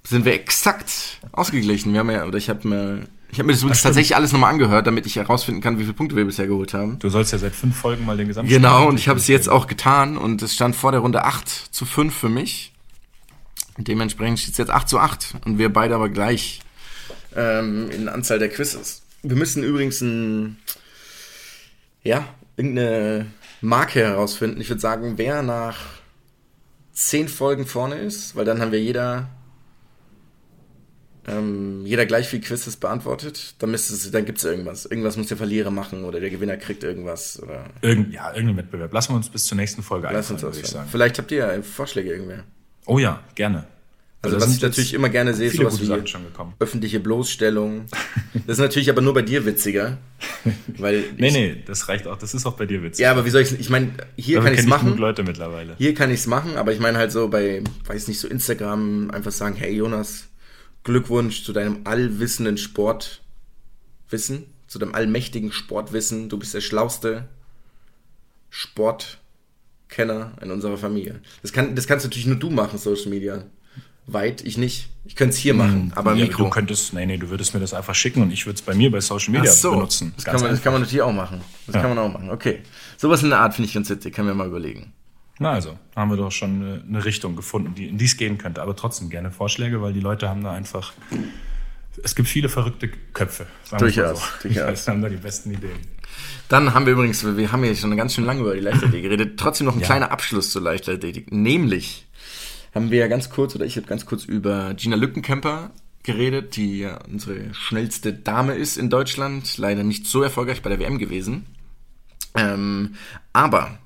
sind wir exakt ausgeglichen. Wir haben ja, oder ich habe mir, ich habe mir das übrigens tatsächlich alles nochmal angehört, damit ich herausfinden kann, wie viele Punkte wir bisher geholt haben. Du sollst ja seit fünf Folgen mal den Gesamtstand. Genau, und ich habe es jetzt auch getan und es stand vor der Runde 8 zu 5 für mich. Dementsprechend steht es jetzt 8 zu 8 und wir beide aber gleich ähm, in Anzahl der Quizzes. Wir müssen übrigens ein, ja, irgendeine Marke herausfinden. Ich würde sagen, wer nach 10 Folgen vorne ist, weil dann haben wir jeder ähm, jeder gleich viel Quizzes beantwortet, dann, müsste dann gibt es irgendwas. Irgendwas muss der Verlierer machen oder der Gewinner kriegt irgendwas. Oder Irgend, ja, irgendein Wettbewerb. Lassen wir uns bis zur nächsten Folge lass uns das würde ich sagen. Vielleicht habt ihr ja Vorschläge irgendwer. Oh ja, gerne. Also, da was ich natürlich immer gerne sehe, ist sowas wie öffentliche Bloßstellung. Das ist natürlich aber nur bei dir witziger. Weil Nee, nee, das reicht auch. Das ist auch bei dir witzig. Ja, aber wie soll ich Ich meine, hier kann ich es kenn genug machen. Leute mittlerweile. Hier kann ich es machen, aber ich meine halt so bei, weiß nicht, so Instagram einfach sagen, hey Jonas, Glückwunsch zu deinem allwissenden Sportwissen, zu deinem allmächtigen Sportwissen. Du bist der schlauste Sportkenner in unserer Familie. Das, kann, das kannst natürlich nur du machen, Social Media. Weit, ich nicht. Ich könnte es hier machen, aber Hm. Ja, Mikro. Du könntest, nee, nee, du würdest mir das einfach schicken und ich würde es bei mir bei Social Media so, benutzen. Das kann, man, das kann man natürlich auch machen. Das Ja. kann man auch machen. Okay. Sowas in der Art finde ich ganz witzig. Können wir mal überlegen. Na also, haben wir doch schon eine, eine Richtung gefunden, die, in die es gehen könnte. Aber trotzdem gerne Vorschläge, weil die Leute haben da einfach. Es gibt viele verrückte Köpfe. Durchaus, So. durchaus. Die haben da die besten Ideen. Dann haben wir übrigens, wir haben ja schon ganz schön lange über die Leichtathletik geredet, trotzdem noch ein Ja. kleiner Abschluss zur Leichtathletik. Nämlich haben wir ja ganz kurz, oder ich habe ganz kurz über Gina Lückenkämper geredet, die ja unsere schnellste Dame ist in Deutschland. Leider nicht so erfolgreich bei der WM gewesen. Ähm, aber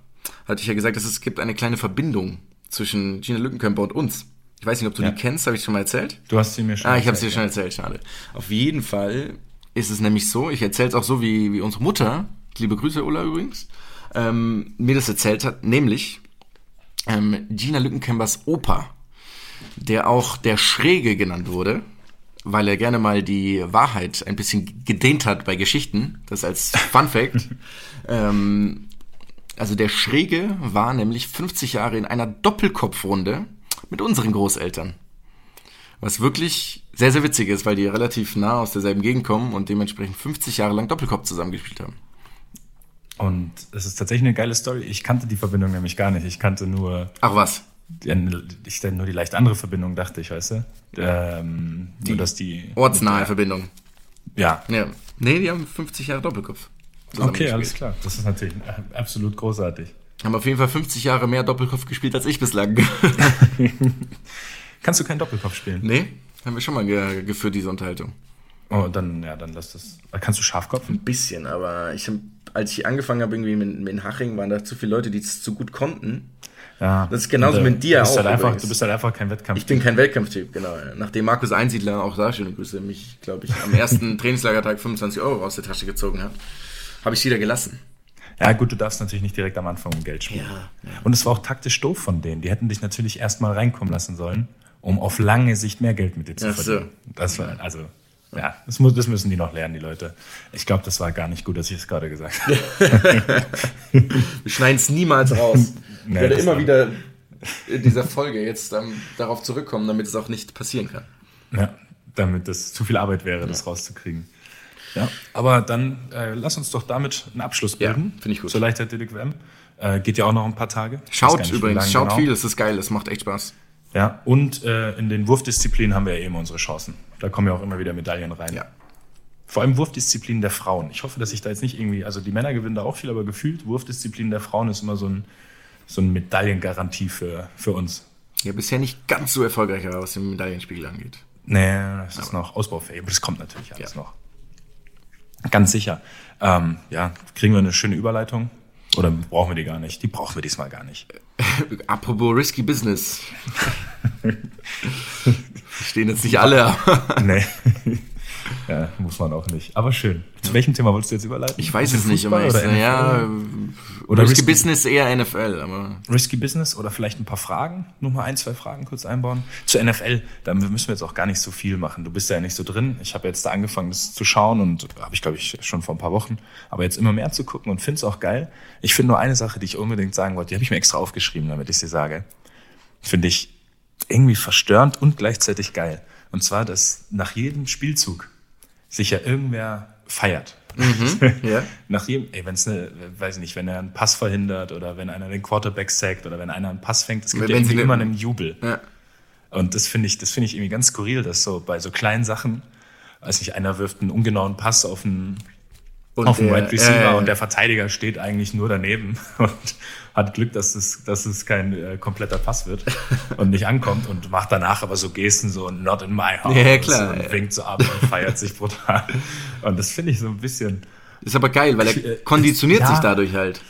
hatte ich ja gesagt, dass es gibt eine kleine Verbindung zwischen Gina Lückenkämper und uns. Ich weiß nicht, ob du Ja. die kennst, habe ich schon mal erzählt? Du hast sie mir schon Ah, ich habe es dir schon erzählt, schade. Auf jeden Fall ist es nämlich so, ich erzähle es auch so, wie, wie unsere Mutter, liebe Grüße Ulla übrigens, ähm, mir das erzählt hat, nämlich ähm, Gina Lückenkämpers Opa, der auch der Schräge genannt wurde, weil er gerne mal die Wahrheit ein bisschen gedehnt hat bei Geschichten, das als Fun Fact. ähm, also der Schräge war nämlich 50 Jahre in einer Doppelkopfrunde mit unseren Großeltern. Was wirklich sehr, sehr witzig ist, weil die relativ nah aus derselben Gegend kommen und dementsprechend 50 Jahre lang Doppelkopf zusammengespielt haben. Und es ist tatsächlich eine geile Story. Ich kannte die Verbindung nämlich gar nicht. Ich kannte nur, Ach was? ich denn nur die leicht andere Verbindung, dachte ich, weißt du? Ähm, nur, dass die. Ortsnahe Verbindung. Ja. Ja. Nee, die haben 50 Jahre Doppelkopf. Okay, alles klar. Das ist natürlich äh, absolut großartig. Haben auf jeden Fall 50 Jahre mehr Doppelkopf gespielt als ich bislang. Kannst du keinen Doppelkopf spielen? nee, haben wir schon mal ge geführt, diese Unterhaltung. Oh, dann, ja, dann lass das. Kannst du Schafkopf? Ein bisschen, aber ich hab, als ich angefangen habe, irgendwie mit, mit Haching, waren da zu viele Leute, die es zu gut konnten. Ja. Das ist genauso Und, äh, mit dir du bist auch Halt einfach, übrigens. du bist halt einfach kein Wettkampf. Ich bin kein Wettkampftyp, genau. Nachdem Markus Einsiedler, auch da schöne Grüße, mich, glaube ich, am ersten Trainingslagertag 25 Euro aus der Tasche gezogen hat, habe ich wieder gelassen. Ja, gut, du darfst natürlich nicht direkt am Anfang um Geld spielen. Ja, ja. Und es war auch taktisch doof von denen. Die hätten dich natürlich erstmal reinkommen lassen sollen, um auf lange Sicht mehr Geld mit dir zu Ach so. verdienen. Das war, also, ja, das, muss, das müssen die noch lernen, die Leute. Ich glaube, das war gar nicht gut, dass ich es gerade gesagt habe. Wir schneiden es niemals raus. Ich Nee, werde immer wieder in dieser Folge jetzt ähm, darauf zurückkommen, damit es auch nicht passieren kann. Ja, damit das zu viel Arbeit wäre, das rauszukriegen. Ja, aber dann äh, lass uns doch damit einen Abschluss Ja, bilden. finde ich gut. Zur Leichtathletik WM. Äh, geht ja auch noch ein paar Tage. Schaut übrigens, schaut genau. viel, es ist geil, es macht echt Spaß. Ja, und äh, in den Wurfdisziplinen haben wir ja eben unsere Chancen. Da kommen ja auch immer wieder Medaillen rein. Ja. Vor allem Wurfdisziplinen der Frauen. Ich hoffe, dass ich da jetzt nicht irgendwie, also die Männer gewinnen da auch viel, aber gefühlt Wurfdisziplinen der Frauen ist immer so ein, so ein Medaillengarantie für, für uns. Ja, bisher nicht ganz so erfolgreich, aber was den Medaillenspiegel angeht. Nee, das ist noch ausbaufähig, aber das kommt natürlich alles Ja. noch. Ganz sicher. Ähm, ja, kriegen wir eine schöne Überleitung? Oder brauchen wir die gar nicht? Die brauchen wir diesmal gar nicht. Apropos Risky Business. Stehen jetzt nicht alle, Nee. ja, muss man auch nicht. Aber schön. Zu welchem Thema wolltest du jetzt überleiten? ich weiß es nicht. Aber ich, oder ja, Oder Risky Risky- Business eher NFL, aber Risky Business oder vielleicht ein paar Fragen, nur mal ein, zwei Fragen kurz einbauen. Zur NFL, da müssen wir jetzt auch gar nicht so viel machen. Du bist ja nicht so drin. Ich habe jetzt da angefangen, das zu schauen und habe ich, glaube ich, schon vor ein paar Wochen, aber jetzt immer mehr zu gucken und finde es auch geil. Ich finde nur eine Sache, die ich unbedingt sagen wollte, die habe ich mir extra aufgeschrieben, damit ich sie sage. Finde ich irgendwie verstörend und gleichzeitig geil. Und zwar, dass nach jedem Spielzug sich ja irgendwer feiert. ja. Nach jedem, ey, wenn es eine, weiß ich nicht, wenn er einen Pass verhindert oder wenn einer den Quarterback sackt oder wenn einer einen Pass fängt, es gibt ja irgendwie immer einen Jubel. ja. Und das finde ich, das finde ich irgendwie ganz skurril, dass so bei so kleinen Sachen, weiß nicht, einer wirft einen ungenauen Pass auf einen, Und auf dem Wide Receiver äh, und der Verteidiger steht eigentlich nur daneben und hat Glück, dass es, dass es kein äh, kompletter Pass wird und nicht ankommt und macht danach aber so Gesten so not in my house ja, klar, und winkt so ab und feiert sich brutal. Und das finde ich so ein bisschen. Ist aber geil, weil er äh, konditioniert ja, sich dadurch halt.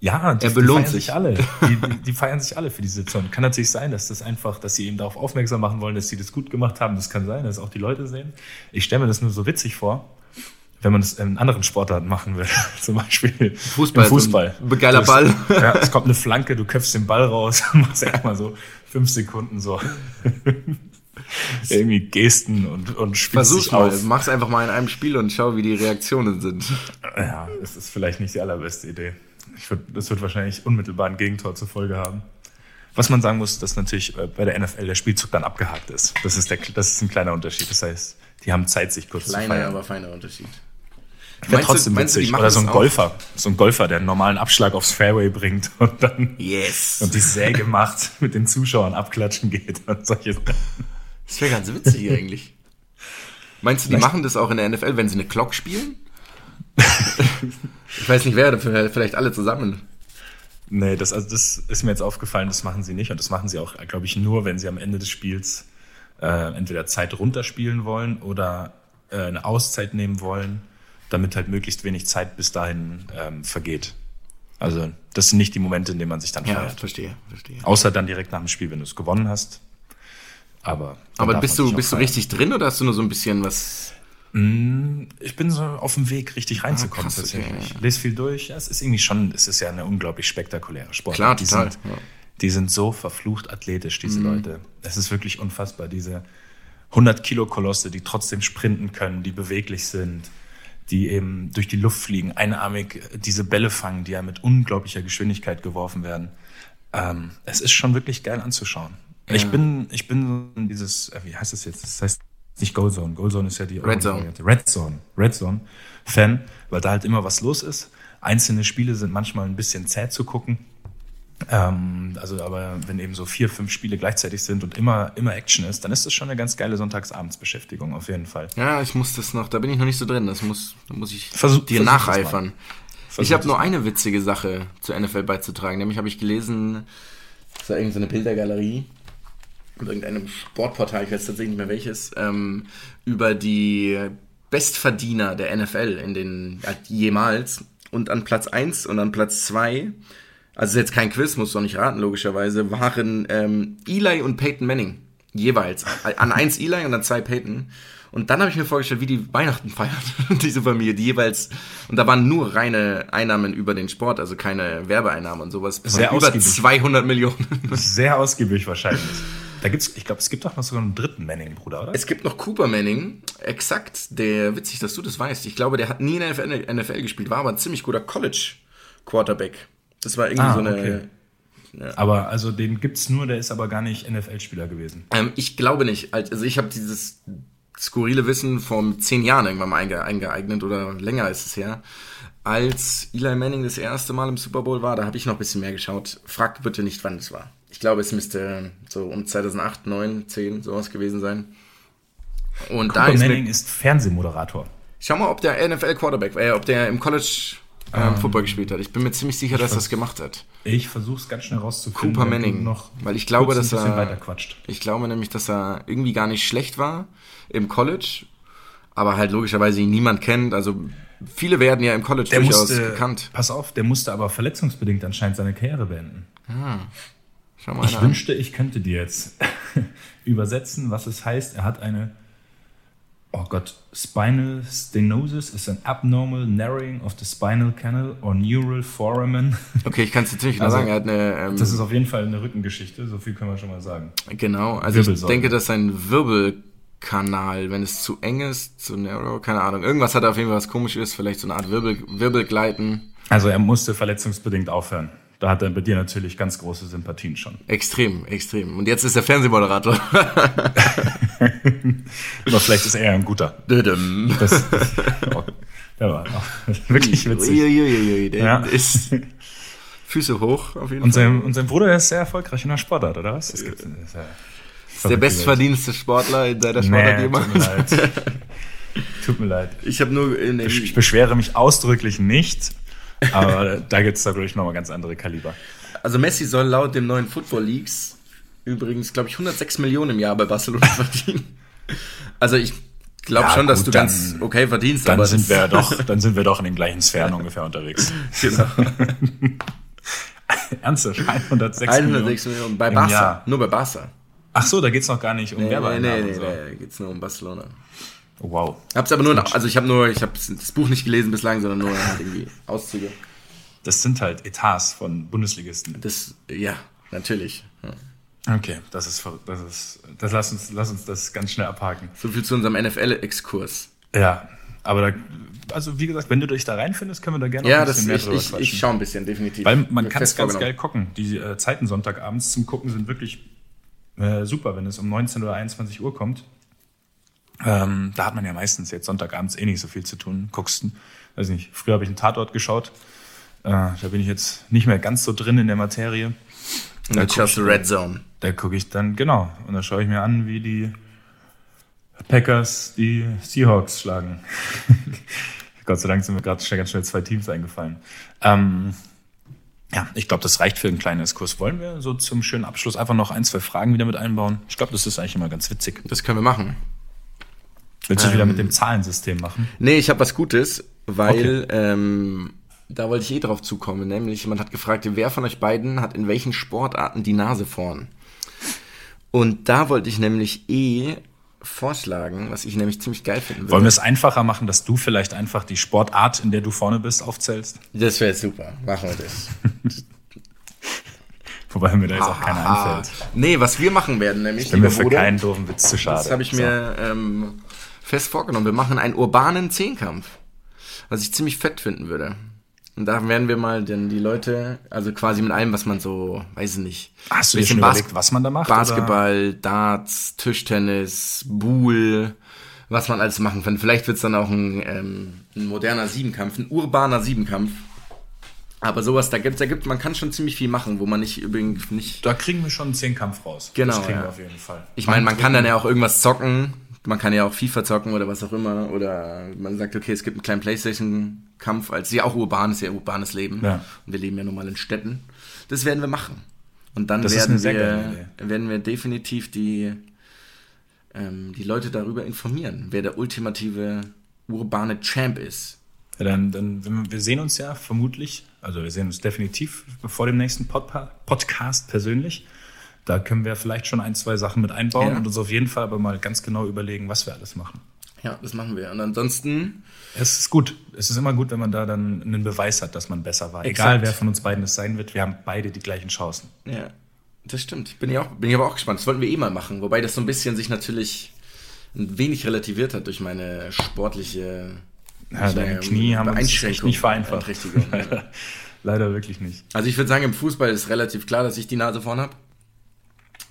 Ja, die, er belohnt sich. sich alle. Die, die, die, feiern sich alle für diese Situation. Kann natürlich sein, dass das einfach, dass sie eben darauf aufmerksam machen wollen, dass sie das gut gemacht haben. Das kann sein, dass auch die Leute sehen. Ich stelle mir das nur so witzig vor wenn man das in anderen Sportarten machen will. Zum Beispiel Fußball. Im Fußball. So geiler Ball. Ja, es kommt eine Flanke, du köpfst den Ball raus und machst erstmal so fünf Sekunden so irgendwie Gesten und, und spielst Versuch's mal, auf. mach's einfach mal in einem Spiel und schau, wie die Reaktionen sind. Ja, das ist vielleicht nicht die allerbeste Idee. Ich würd, das wird wahrscheinlich unmittelbar ein Gegentor zur Folge haben. Was man sagen muss, dass natürlich äh, bei der NFL der Spielzug dann abgehakt ist. Das ist, der, das ist ein kleiner Unterschied. Das heißt, die haben Zeit, sich kurz Kleiner, zu feiern. aber feiner Unterschied. Wäre trotzdem witzig. Oder so ein Golfer. So ein Golfer, der einen normalen Abschlag aufs Fairway bringt und dann yes. und die Säge macht, mit den Zuschauern abklatschen geht und solche Sachen. Das wäre ganz witzig eigentlich. Meinst du, die machen das auch in der NFL, wenn sie eine Clock spielen? ich weiß nicht, wer, vielleicht alle zusammen. Nee, das, also das ist mir jetzt aufgefallen, das machen sie nicht. Und das machen sie auch, glaube ich, nur, wenn sie am Ende des Spiels äh, entweder Zeit runterspielen wollen oder äh, eine Auszeit nehmen wollen damit halt möglichst wenig Zeit bis dahin ähm, vergeht. Also das sind nicht die Momente, in denen man sich dann feiert. Ja, verstehe, verstehe. Außer dann direkt nach dem Spiel, wenn du es gewonnen hast. Aber, Aber bist du, bist du richtig drin oder hast du nur so ein bisschen was? Mm, ich bin so auf dem Weg, richtig reinzukommen ah, krass, tatsächlich. Okay, ja. Lese viel durch. Ja, es ist irgendwie schon, es ist ja eine unglaublich spektakuläre Sport. Klar, die total. Sind, ja. Die sind so verflucht athletisch, diese mhm. Leute. Es ist wirklich unfassbar. Diese 100 Kilo Kolosse, die trotzdem sprinten können, die beweglich sind die eben durch die Luft fliegen, einarmig diese Bälle fangen, die ja mit unglaublicher Geschwindigkeit geworfen werden. Ähm, es ist schon wirklich geil anzuschauen. Ja. Ich bin, ich bin dieses, äh, wie heißt das jetzt? Das heißt nicht Goalzone. Goalzone ist ja die Red Zone. Red Zone. Red Zone Fan, weil da halt immer was los ist. Einzelne Spiele sind manchmal ein bisschen zäh zu gucken. Ähm, also, aber wenn eben so vier, fünf Spiele gleichzeitig sind und immer, immer Action ist, dann ist das schon eine ganz geile Sonntagsabendsbeschäftigung auf jeden Fall. Ja, ich muss das noch, da bin ich noch nicht so drin, das muss, da muss ich Versuch, dir nacheifern. Ich habe nur eine witzige Sache zur NFL beizutragen, nämlich habe ich gelesen, das war irgendeine Bildergalerie, mit irgendeinem Sportportal, ich weiß tatsächlich nicht mehr welches, ähm, über die Bestverdiener der NFL in den jemals und an Platz 1 und an Platz 2 also ist jetzt kein Quiz, musst du auch nicht raten, logischerweise, waren ähm, Eli und Peyton Manning. Jeweils. An eins Eli und an zwei Peyton. Und dann habe ich mir vorgestellt, wie die Weihnachten feiert, diese Familie, die jeweils, und da waren nur reine Einnahmen über den Sport, also keine Werbeeinnahmen und sowas. Sehr über ausgiebig. 200 Millionen. Sehr ausgiebig wahrscheinlich. Da gibt's, ich glaube, es gibt auch noch sogar einen dritten Manning-Bruder, oder? Es gibt noch Cooper Manning, exakt, der, witzig, dass du das weißt. Ich glaube, der hat nie in der NFL, NFL gespielt, war aber ein ziemlich guter College-Quarterback. Das war irgendwie ah, so eine. Okay. Ja. Aber also den gibt's nur, der ist aber gar nicht NFL-Spieler gewesen. Ähm, ich glaube nicht. Also ich habe dieses skurrile Wissen vor zehn Jahren irgendwann mal einge eingeeignet oder länger ist es her. Als Eli Manning das erste Mal im Super Bowl war, da habe ich noch ein bisschen mehr geschaut. Fragt bitte nicht, wann es war. Ich glaube, es müsste so um 2008, 9, 10 sowas gewesen sein. Und Cooper da ist Manning ist Fernsehmoderator. Schau mal, ob der NFL Quarterback, äh, ob der im College ähm, ähm, Football gespielt hat. Ich bin mir ziemlich sicher, dass er das gemacht hat. Ich versuche es ganz schnell rauszufinden. Cooper Manning. Noch weil ich glaube, dass er. Ich glaube nämlich, dass er irgendwie gar nicht schlecht war im College, aber halt logischerweise ihn niemand kennt. Also viele werden ja im College der durchaus musste, bekannt. Pass auf, der musste aber verletzungsbedingt anscheinend seine Karriere beenden. Ah, schau mal ich an. wünschte, ich könnte dir jetzt übersetzen, was es heißt. Er hat eine oh Gott, Spinal Stenosis is an abnormal narrowing of the spinal canal or neural foramen. Okay, ich kann es jetzt nicht genau also, sagen. Er hat eine, ähm, das ist auf jeden Fall eine Rückengeschichte, so viel können wir schon mal sagen. Genau, also ich denke, dass sein Wirbelkanal, wenn es zu eng ist, zu narrow, keine Ahnung, irgendwas hat er auf jeden Fall was komisches, vielleicht so eine Art Wirbel, Wirbelgleiten. Also er musste verletzungsbedingt aufhören. Da hat er bei dir natürlich ganz große Sympathien schon. Extrem, extrem. Und jetzt ist er Fernsehmoderator. Aber vielleicht ist er ein guter. Das, oh, der war wirklich witzig. Uiuiui, der ja. ist Füße hoch auf jeden und Fall. Sein, und sein Bruder ist sehr erfolgreich in der Sportart, oder was? Das gibt, das ist, ja, ist der bestverdienste Sportler in seiner Sportart nee, jemals. Tut mir leid. Ich habe nur Ich beschwere mich ausdrücklich nicht, aber da gibt es da, glaube ich, nochmal ganz andere Kaliber. Also Messi soll laut dem neuen Football Leagues übrigens, glaube ich, 106 Millionen im Jahr bei Barcelona verdienen. Also ich glaube Ja, schon, dass gut, du dann- ganz okay verdienst. Dann sind wir doch, dann sind wir doch in den gleichen Sphären ungefähr unterwegs. genau. Ernsthaft? 106 106 Millionen bei im Barca. Jahr. Nur bei Barca. Ach so, da geht es noch gar nicht um Nee, nee, Werbeeinnahmen nee, und so. nee, da geht's nur um Barcelona. Wow. Hab's aber nur, noch, also ich habe nur, ich habe das Buch nicht gelesen bislang, sondern nur halt irgendwie Auszüge. Das sind halt Etats von Bundesligisten. Das, ja, natürlich. Ja. Okay, das ist, das ist, das lass uns, lass uns das ganz schnell abhaken. So viel zu unserem NFL-Exkurs. Ja, aber da, also wie gesagt, wenn du dich da reinfindest, können wir da gerne Ja, noch ein das, bisschen mehr ich, drüber ich, quatschen. ich schaue ein bisschen, definitiv. Weil man kann es ganz geil gucken. Die äh, Zeiten Sonntagabends zum Gucken sind wirklich äh, super, wenn es um 19 oder 21 Uhr kommt. Ähm, da hat man ja meistens jetzt Sonntagabends eh nicht so viel zu tun. Guckst, du- weiß nicht, früher habe ich einen Tatort geschaut. Äh, da bin ich jetzt nicht mehr ganz so drin in der Materie. Und jetzt schaust du Red Zone. Da gucke ich dann, genau, und da schaue ich mir an, wie die Packers die Seahawks schlagen. Gott sei Dank sind mir gerade schnell, ganz schnell zwei Teams eingefallen. Ähm, ja, ich glaube, das reicht für einen kleinen Diskurs. Wollen wir so zum schönen Abschluss einfach noch ein, zwei Fragen wieder mit einbauen? Ich glaube, das ist eigentlich immer ganz witzig. Das können wir machen. Willst du wieder mit dem Zahlensystem machen? Nee, ich habe was Gutes, weil ähm, da wollte ich eh drauf zukommen. Nämlich, jemand hat gefragt, wer von euch beiden hat in welchen Sportarten die Nase vorn? Und da wollte ich nämlich eh vorschlagen, was ich nämlich ziemlich geil finden würde. Wollen wir es einfacher machen, dass du vielleicht einfach die Sportart, in der du vorne bist, aufzählst? Das wäre super. Machen wir das. Wobei mir da jetzt auch keiner einfällt. nee, was wir machen werden, nämlich, Bin mir für Bruder, keinen doofen Witz zu schade. das habe ich So. mir ähm, fest vorgenommen. Wir machen einen urbanen Zehnkampf, was ich ziemlich fett finden würde. Und da werden wir mal dann die Leute, also quasi mit allem, was man so, weiß ich nicht. Hast du dir schon Bas- überlegt, was man da macht? Basketball, Darts, Tischtennis, Buhl, was man alles machen kann. Vielleicht wird es dann auch ein, ähm, ein moderner Siebenkampf, ein urbaner Siebenkampf. Aber sowas, da gibt da gibt, man kann schon ziemlich viel machen, wo man nicht übrigens nicht. Oder? Da kriegen wir schon einen Zehnkampf raus. Genau, Das kriegen ja. wir auf jeden Fall. Ich meine, man kann dann ja auch irgendwas zocken. Man kann ja auch FIFA zocken oder was auch immer. Oder man sagt, okay, es gibt einen kleinen Playstation-Kampf, als ja auch urban ist ja urbanes Leben. Ja. Und wir leben ja nun mal in Städten. Das werden wir machen. Und dann Das werden wir, werden wir definitiv die, ähm, die Leute darüber informieren, wer der ultimative urbane Champ ist. Ja, dann, dann, wir sehen uns ja vermutlich, also wir sehen uns definitiv vor dem nächsten Podpa Podcast persönlich. Da können wir vielleicht schon ein, zwei Sachen mit einbauen Ja. und uns auf jeden Fall aber mal ganz genau überlegen, was wir alles machen. Ja, das machen wir. Und ansonsten, Es ist gut. Es ist immer gut, wenn man da dann einen Beweis hat, dass man besser war. Exakt. Egal, wer von uns beiden es sein wird, wir haben beide die gleichen Chancen. ja, das stimmt. Bin ich, auch, bin ich aber auch gespannt. Das wollten wir eh mal machen. Wobei das so ein bisschen sich natürlich ein wenig relativiert hat durch meine sportliche Ja, deine Knie haben uns nicht vereinfacht. Leider wirklich nicht. Also ich würde sagen, im Fußball ist relativ klar, dass ich die Nase vorn habe.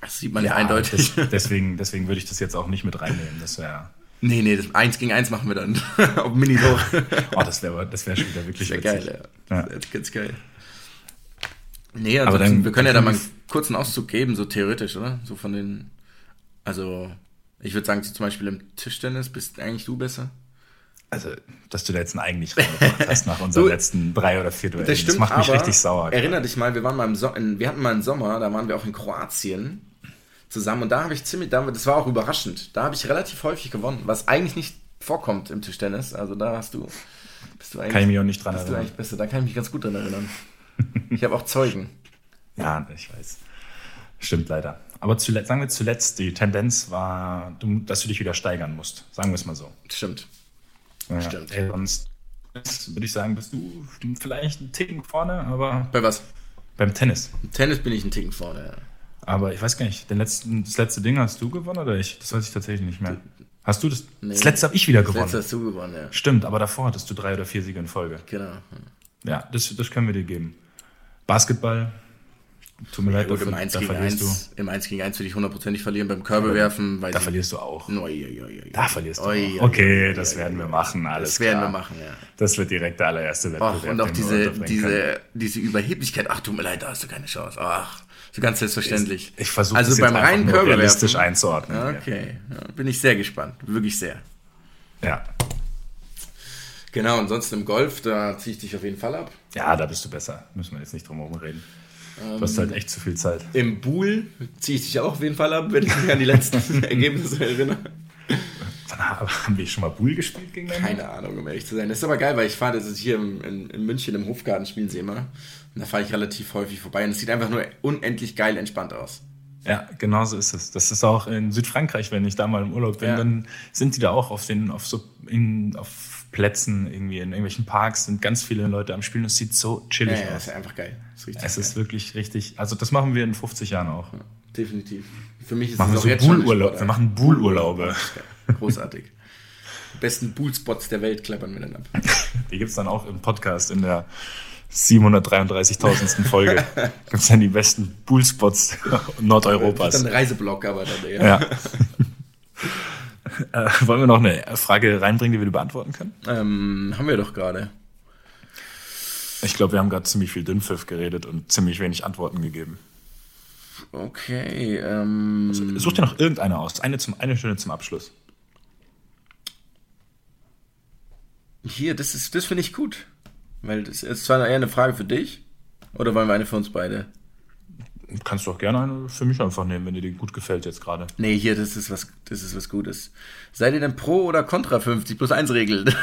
Das sieht man ja, eindeutig. das- deswegen, deswegen würde ich das jetzt auch nicht mit reinnehmen. Das wäre, nee, nee, das eins gegen eins machen wir dann. Auf Mini hoch. oh, das wäre, das wäre schon wieder wirklich Das geil, ja. Ja. Das ganz geil. Nee, also dann- wir können ja da mal einen kurzen Auszug geben, so theoretisch, oder? So von den. Also, ich würde sagen, zum Beispiel im Tischtennis bist eigentlich du besser. Also, dass du da jetzt einen eigentlich reingebracht hast nach unseren letzten drei oder vier Duellen. Das stimmt, macht mich aber richtig sauer. Erinner dich mal, wir waren mal im so in, wir hatten mal einen Sommer, da waren wir auch in Kroatien zusammen und da habe ich ziemlich, da, das war auch überraschend. Da habe ich relativ häufig gewonnen, was eigentlich nicht vorkommt im Tischtennis. Also da hast du, bist du eigentlich, Kann ich mich auch nicht dran bist du erinnern. eigentlich besser. Da kann ich mich ganz gut dran erinnern. Ich habe auch Zeugen. Ja, ich weiß. Stimmt leider. Aber zuletzt, sagen wir zuletzt, die Tendenz war, du, dass du dich wieder steigern musst. Sagen wir es mal so. Stimmt. Ja, Stimmt. Ey, sonst würde ich sagen, bist du vielleicht einen Ticken vorne, aber Bei was? beim Tennis. Im Tennis bin ich einen Ticken vorne. Ja. Aber ich weiß gar nicht, den letzten, das letzte Ding hast du gewonnen oder ich? Das weiß ich tatsächlich nicht mehr. Hast du das? Nee. Das letzte habe ich wieder Das gewonnen. letzte hast du gewonnen, ja. Stimmt, aber davor hattest du drei oder vier Siege in Folge. Genau. Ja, das, das können wir dir geben. Basketball, tut mir leid, Gut, da, im 1 da gegen verlierst 1, im 1 gegen 1 würde ich hundertprozentig verlieren. Beim Körbewerfen, weil. Da verlierst du auch. Oi, oi, oi. Da verlierst du auch. Okay, das werden wir machen, alles Das werden klar. wir machen, ja. Das wird direkt der allererste Wettbewerb. Ach, und auch diese, diese, diese Überheblichkeit. Ach, tut mir leid, da hast du keine Chance. Ach, so ganz selbstverständlich. Ich versuche also das beim reinen Körbewerfen. realistisch einzuordnen. Okay, ja, bin ich sehr gespannt. Wirklich sehr. Ja. Genau, ansonsten im Golf, da ziehe ich dich auf jeden Fall ab. Ja, da bist du besser. Müssen wir jetzt nicht drum herum reden. Du hast halt echt zu viel Zeit. Im Bull ziehe ich dich auch auf jeden Fall ab, wenn ich mich an die letzten Ergebnisse erinnere. Wann haben wir schon mal Bull gespielt gegeneinander? Keine Ahnung, um ehrlich zu sein. Das ist aber geil, weil ich fahre, das ist hier in, in, in München im Hofgarten spielen sie immer. Und da fahre ich relativ häufig vorbei und es sieht einfach nur unendlich geil entspannt aus. Ja, genau so ist es. Das ist auch in Südfrankreich, wenn ich da mal im Urlaub bin, Ja. dann sind die da auch auf den, auf so, in, auf Plätzen irgendwie, in irgendwelchen Parks sind ganz viele Leute am Spielen. Es sieht so Ja, chillig ja, aus. ist einfach geil. Ist richtig Es geil. ist wirklich richtig, also das machen wir in 50 Jahren auch. Definitiv. Für mich ist Machen es auch so jetzt. Sportart. Wir machen Bullurlaube. Großartig. Die besten Bullspots der Welt klappern wir dann ab. Die gibt's dann auch im Podcast in der 733.000. Folge. Gibt's dann die besten Bullspots Nordeuropas. Dann ein Reiseblog, aber dann eher. Ja. äh, wollen wir noch eine Frage reinbringen, die wir beantworten können? Ähm, haben wir doch gerade. Ich glaube, wir haben gerade ziemlich viel Dünnpfiff geredet und ziemlich wenig Antworten gegeben. Okay, ähm, Such dir noch irgendeine aus. Eine, zum, eine Stunde zum Abschluss. hier, das ist, das finde ich gut. Weil das ist zwar eher eine Frage für dich. Oder wollen wir eine für uns beide? Kannst du auch gerne eine für mich einfach nehmen, wenn dir die gut gefällt jetzt gerade. Nee, hier, das ist was, das ist was Gutes. Seid ihr denn pro oder contra 50 plus 1 Regeln?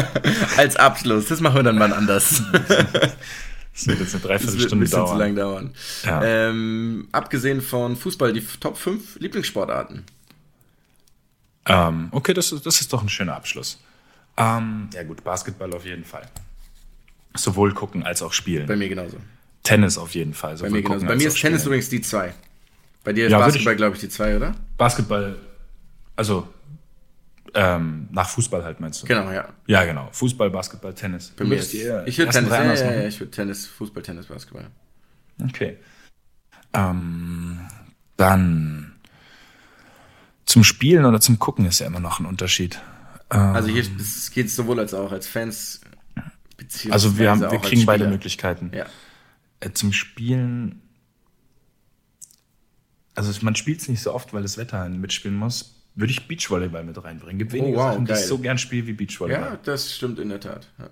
Als Abschluss. Das machen wir dann mal anders. Das wird jetzt eine Das wird ein Dreiviertelstunde bisschen zu lang dauern. dauern. Ja. Ähm, abgesehen von Fußball, die Top 5 Lieblingssportarten. Ähm, okay, das, ist- das ist doch ein schöner Abschluss. Ähm, ja gut, Basketball auf jeden Fall. Sowohl gucken als auch spielen. Bei mir genauso. Tennis auf jeden Fall. Bei mir genauso. Bei mir ist Tennis spielen. übrigens die 2. Bei dir ist Ja, Basketball, glaube ich, die 2, oder? Basketball, also ähm, nach Fußball halt meinst du? Genau, ja. Ja, genau. Fußball, Basketball, Tennis. Bei mir ist, ich würde Tennis, ja, ja, ich würde Tennis, Fußball, Tennis, Basketball. Okay. Ähm, dann zum Spielen oder zum Gucken ist ja immer noch ein Unterschied. Also hier es geht sowohl als auch als Fans. Also wir, haben, wir kriegen beide. Möglichkeiten. Ja. Äh, zum Spielen, also man spielt es nicht so oft, weil das Wetter mitspielen muss, würde ich Beachvolleyball mit reinbringen. Gibt wenige Oh, wow, Sachen, die ich geil. so gern spiele wie Beachvolleyball. ja, das stimmt in der Tat. Ja.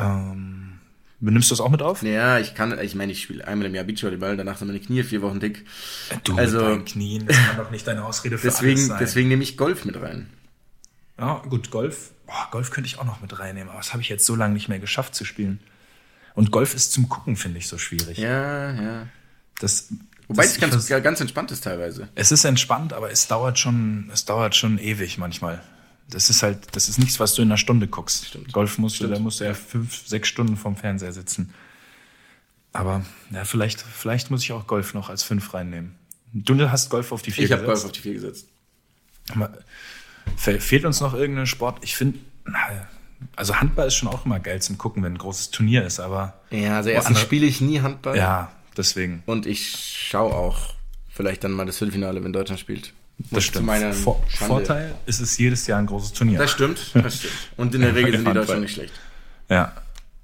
Ähm, benimmst du das auch mit auf? Ja, ich kann, ich meine, ich spiele einmal im Jahr Beachvolleyball, danach sind meine Knie vier Wochen dick. Du Also- mit deinen Knien, das kann doch nicht deine Ausrede für Deswegen, sein. deswegen nehme ich Golf mit rein. Ja, gut, Golf. Boah, Golf könnte ich auch noch mit reinnehmen, aber das habe ich jetzt so lange nicht mehr geschafft zu spielen. Und Golf ist zum Gucken, finde ich, so schwierig. Ja, ja. Das, Wobei das, es ich ganz, vers- ganz entspannt ist teilweise. es ist entspannt, aber es dauert schon, es dauert schon ewig manchmal. Das ist halt, das ist nichts, was du in einer Stunde guckst. Stimmt. Golf musst du, Stimmt. da musst du ja fünf, sechs Stunden vorm Fernseher sitzen. Aber ja, vielleicht, vielleicht muss ich auch Golf noch als fünf reinnehmen. Du hast Golf auf die vier Ich habe Golf gesetzt. auf die vier gesetzt. Aber Fehlt uns noch irgendein Sport? Ich finde, also Handball ist schon auch immer geil zum Gucken, wenn ein großes Turnier ist, aber Ja, also erstens spiele ich nie Handball. ja, deswegen. Und ich schaue auch vielleicht dann mal das Viertelfinale, wenn Deutschland spielt. Das stimmt. Vor Schande- Vorteil ist es jedes Jahr ein großes Turnier. Das stimmt, das stimmt. Und in der Regel sind die. Deutschen nicht schlecht. Ja.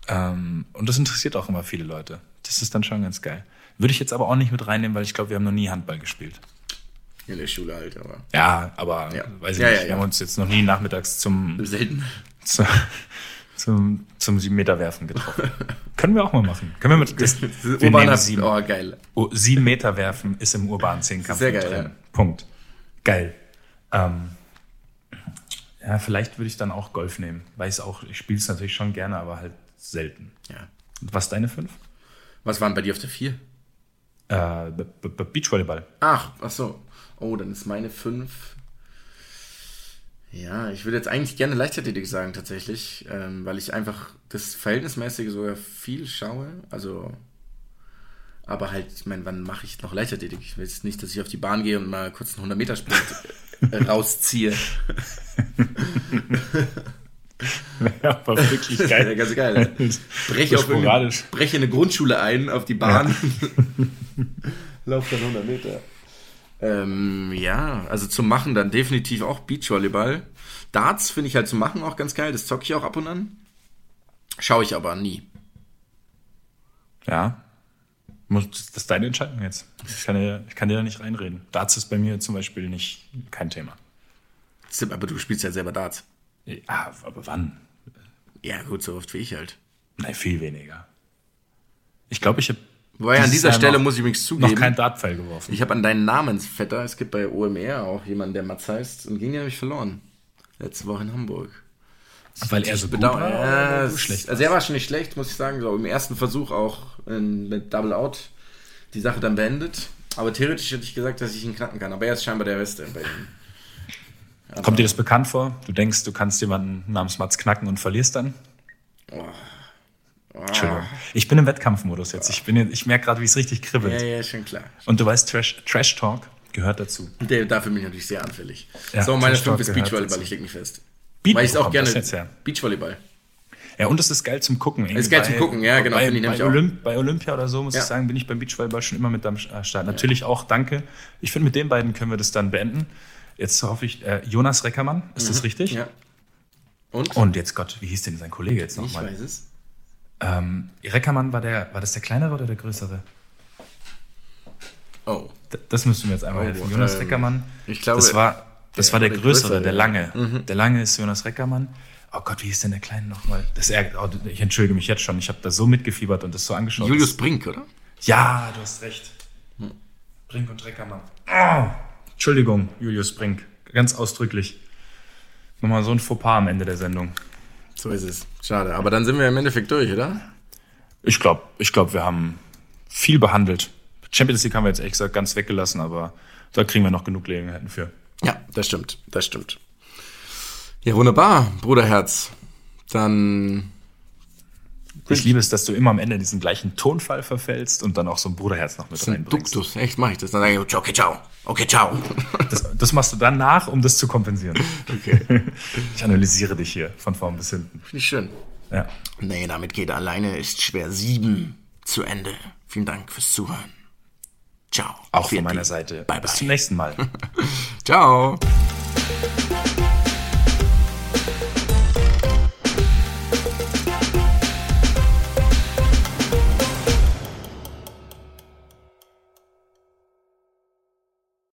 Ähm, und das interessiert auch immer viele Leute. Das ist dann schon ganz geil. Würde ich jetzt aber auch nicht mit reinnehmen, weil ich glaube, wir haben noch nie Handball gespielt. In der Schule halt, aber. Ja, aber Ja. weiß ich Ja, nicht. ja, wir haben uns jetzt noch nie nachmittags zum, Selten. zu, zum, zum sieben Meter werfen getroffen. Können wir auch mal machen. Können wir mit das, wir Urbaner, nehmen sieben, oh, geil. oh, sieben Meter werfen ist im urbanen Zehnkampf Sehr geil, drin. Punkt. Geil. Ähm, ja, vielleicht würde ich dann auch Golf nehmen. Weiß auch, ich spiele es natürlich schon gerne, aber halt selten. Ja. Und was deine fünf? Was waren bei dir auf der vier? Äh, Beachvolleyball. Ach, ach so. Oh, dann ist meine fünf. Ja, ich würde jetzt eigentlich gerne Leichtathletik sagen, tatsächlich, ähm, weil ich einfach das Verhältnismäßige sogar viel schaue. Also, aber halt, ich meine, wann mache ich noch Leichtathletik? Ich will jetzt nicht, dass ich auf die Bahn gehe und mal kurz einen 100-Meter-Sprint äh, rausziehe. Ja, war wirklich Ja, ganz geil. Breche, auf breche in eine Grundschule ein, auf die Bahn. Lauf dann 100 Meter. Ähm, ja, also zum Machen dann definitiv auch Beachvolleyball. Darts finde ich halt zum Machen auch ganz geil. Das zocke ich auch ab und an. Schaue ich aber nie. Ja. Muss- Das ist deine Entscheidung jetzt. Ich kann, dir, ich kann dir da nicht reinreden. Darts ist bei mir zum Beispiel nicht kein Thema. Aber du spielst ja selber Darts. Ja, aber wann? Ja, gut, so oft wie ich halt. Nein, viel weniger. Ich glaube, ich habe Wobei an dieser Jahr Stelle noch- muss ich übrigens noch zugeben, kein Dartpfeil geworfen. ich habe an deinen Namensvetter, es gibt bei OMR auch jemanden, der Mats heißt, und ging nämlich verloren. Letzte Woche in Hamburg. Weil er so gut Bedauer- war Ja, es- schlecht Also er war schon nicht schlecht, muss ich sagen. So im ersten Versuch auch in, mit Double Out die Sache dann beendet. Aber theoretisch hätte ich gesagt, dass ich ihn knacken kann. Aber er ist scheinbar der Beste bei ihm. Kommt dir das bekannt vor? Du denkst, du kannst jemanden namens Mats knacken und verlierst dann? Entschuldigung. Ich bin im Wettkampfmodus jetzt. Ich, bin, ich merke gerade, wie es richtig kribbelt. Ja, ja, schon klar. Und du weißt, Trash, Trash Talk gehört dazu. Der, dafür bin ich natürlich sehr anfällig. Ja, so, meine Trash Talk 5 ist Beachvolleyball, dazu. ich leg mich fest. Beat- Weil ich es auch gerne. jetzt her? Beachvolleyball. Ja, und es ist geil zum Gucken. ist geil zum Gucken, ja, genau, Bei, ich bei. Olymp, bei Olympia oder so, muss Ja. ich sagen, bin ich beim Beachvolleyball schon immer mit am Start. Natürlich auch, danke. Ich finde, mit den beiden können wir das dann beenden. Jetzt hoffe ich, äh, Jonas Reckermann, ist das richtig? Mhm. Ja. Und? Und jetzt Gott, wie hieß denn sein Kollege jetzt ich nochmal? weiß es. Ähm, Reckermann war der, war das der kleinere oder der größere? Oh. D- Das müsst du mir jetzt einmal Oh, helfen. Jonas ähm, Reckermann. ich glaube, das war, das der war der, der größere, größere, der lange. Der lange ist Jonas Reckermann. Oh Gott, wie hieß denn der kleine nochmal? Das ärgert, oh, ich entschuldige mich jetzt schon. Ich habe da so mitgefiebert und das so angeschaut. Julius Brink, oder? Ja, du hast recht. Brink und Reckermann. Oh, Entschuldigung, Julius Brink. Ganz ausdrücklich. Nochmal so ein Fauxpas am Ende der Sendung. So ist es. Schade. Aber dann sind wir im Endeffekt durch, oder? Ich glaube, ich glaub, wir haben viel behandelt. Champions League haben wir jetzt ehrlich gesagt ganz weggelassen, aber da kriegen wir noch genug Gelegenheiten für. Ja, das stimmt. Das stimmt. Ja, wunderbar, Bruderherz. Dann. Ich liebe es, dass du immer am Ende diesen gleichen Tonfall verfällst und dann auch so ein Bruderherz noch mit Ein reinbringst. Duktus. Echt, mach ich das. Dann sage ich, okay, ciao. Okay, ciao. Das, das machst du dann nach, um das zu kompensieren. Okay. Ich analysiere dich hier von vorn bis hinten. Finde ich schön. Ja. Nee, damit geht alleine ist schwer sieben zu Ende. Vielen Dank fürs Zuhören. Ciao. Auch von meiner. Seite. Bye, Bis bye. zum nächsten Mal. Ciao.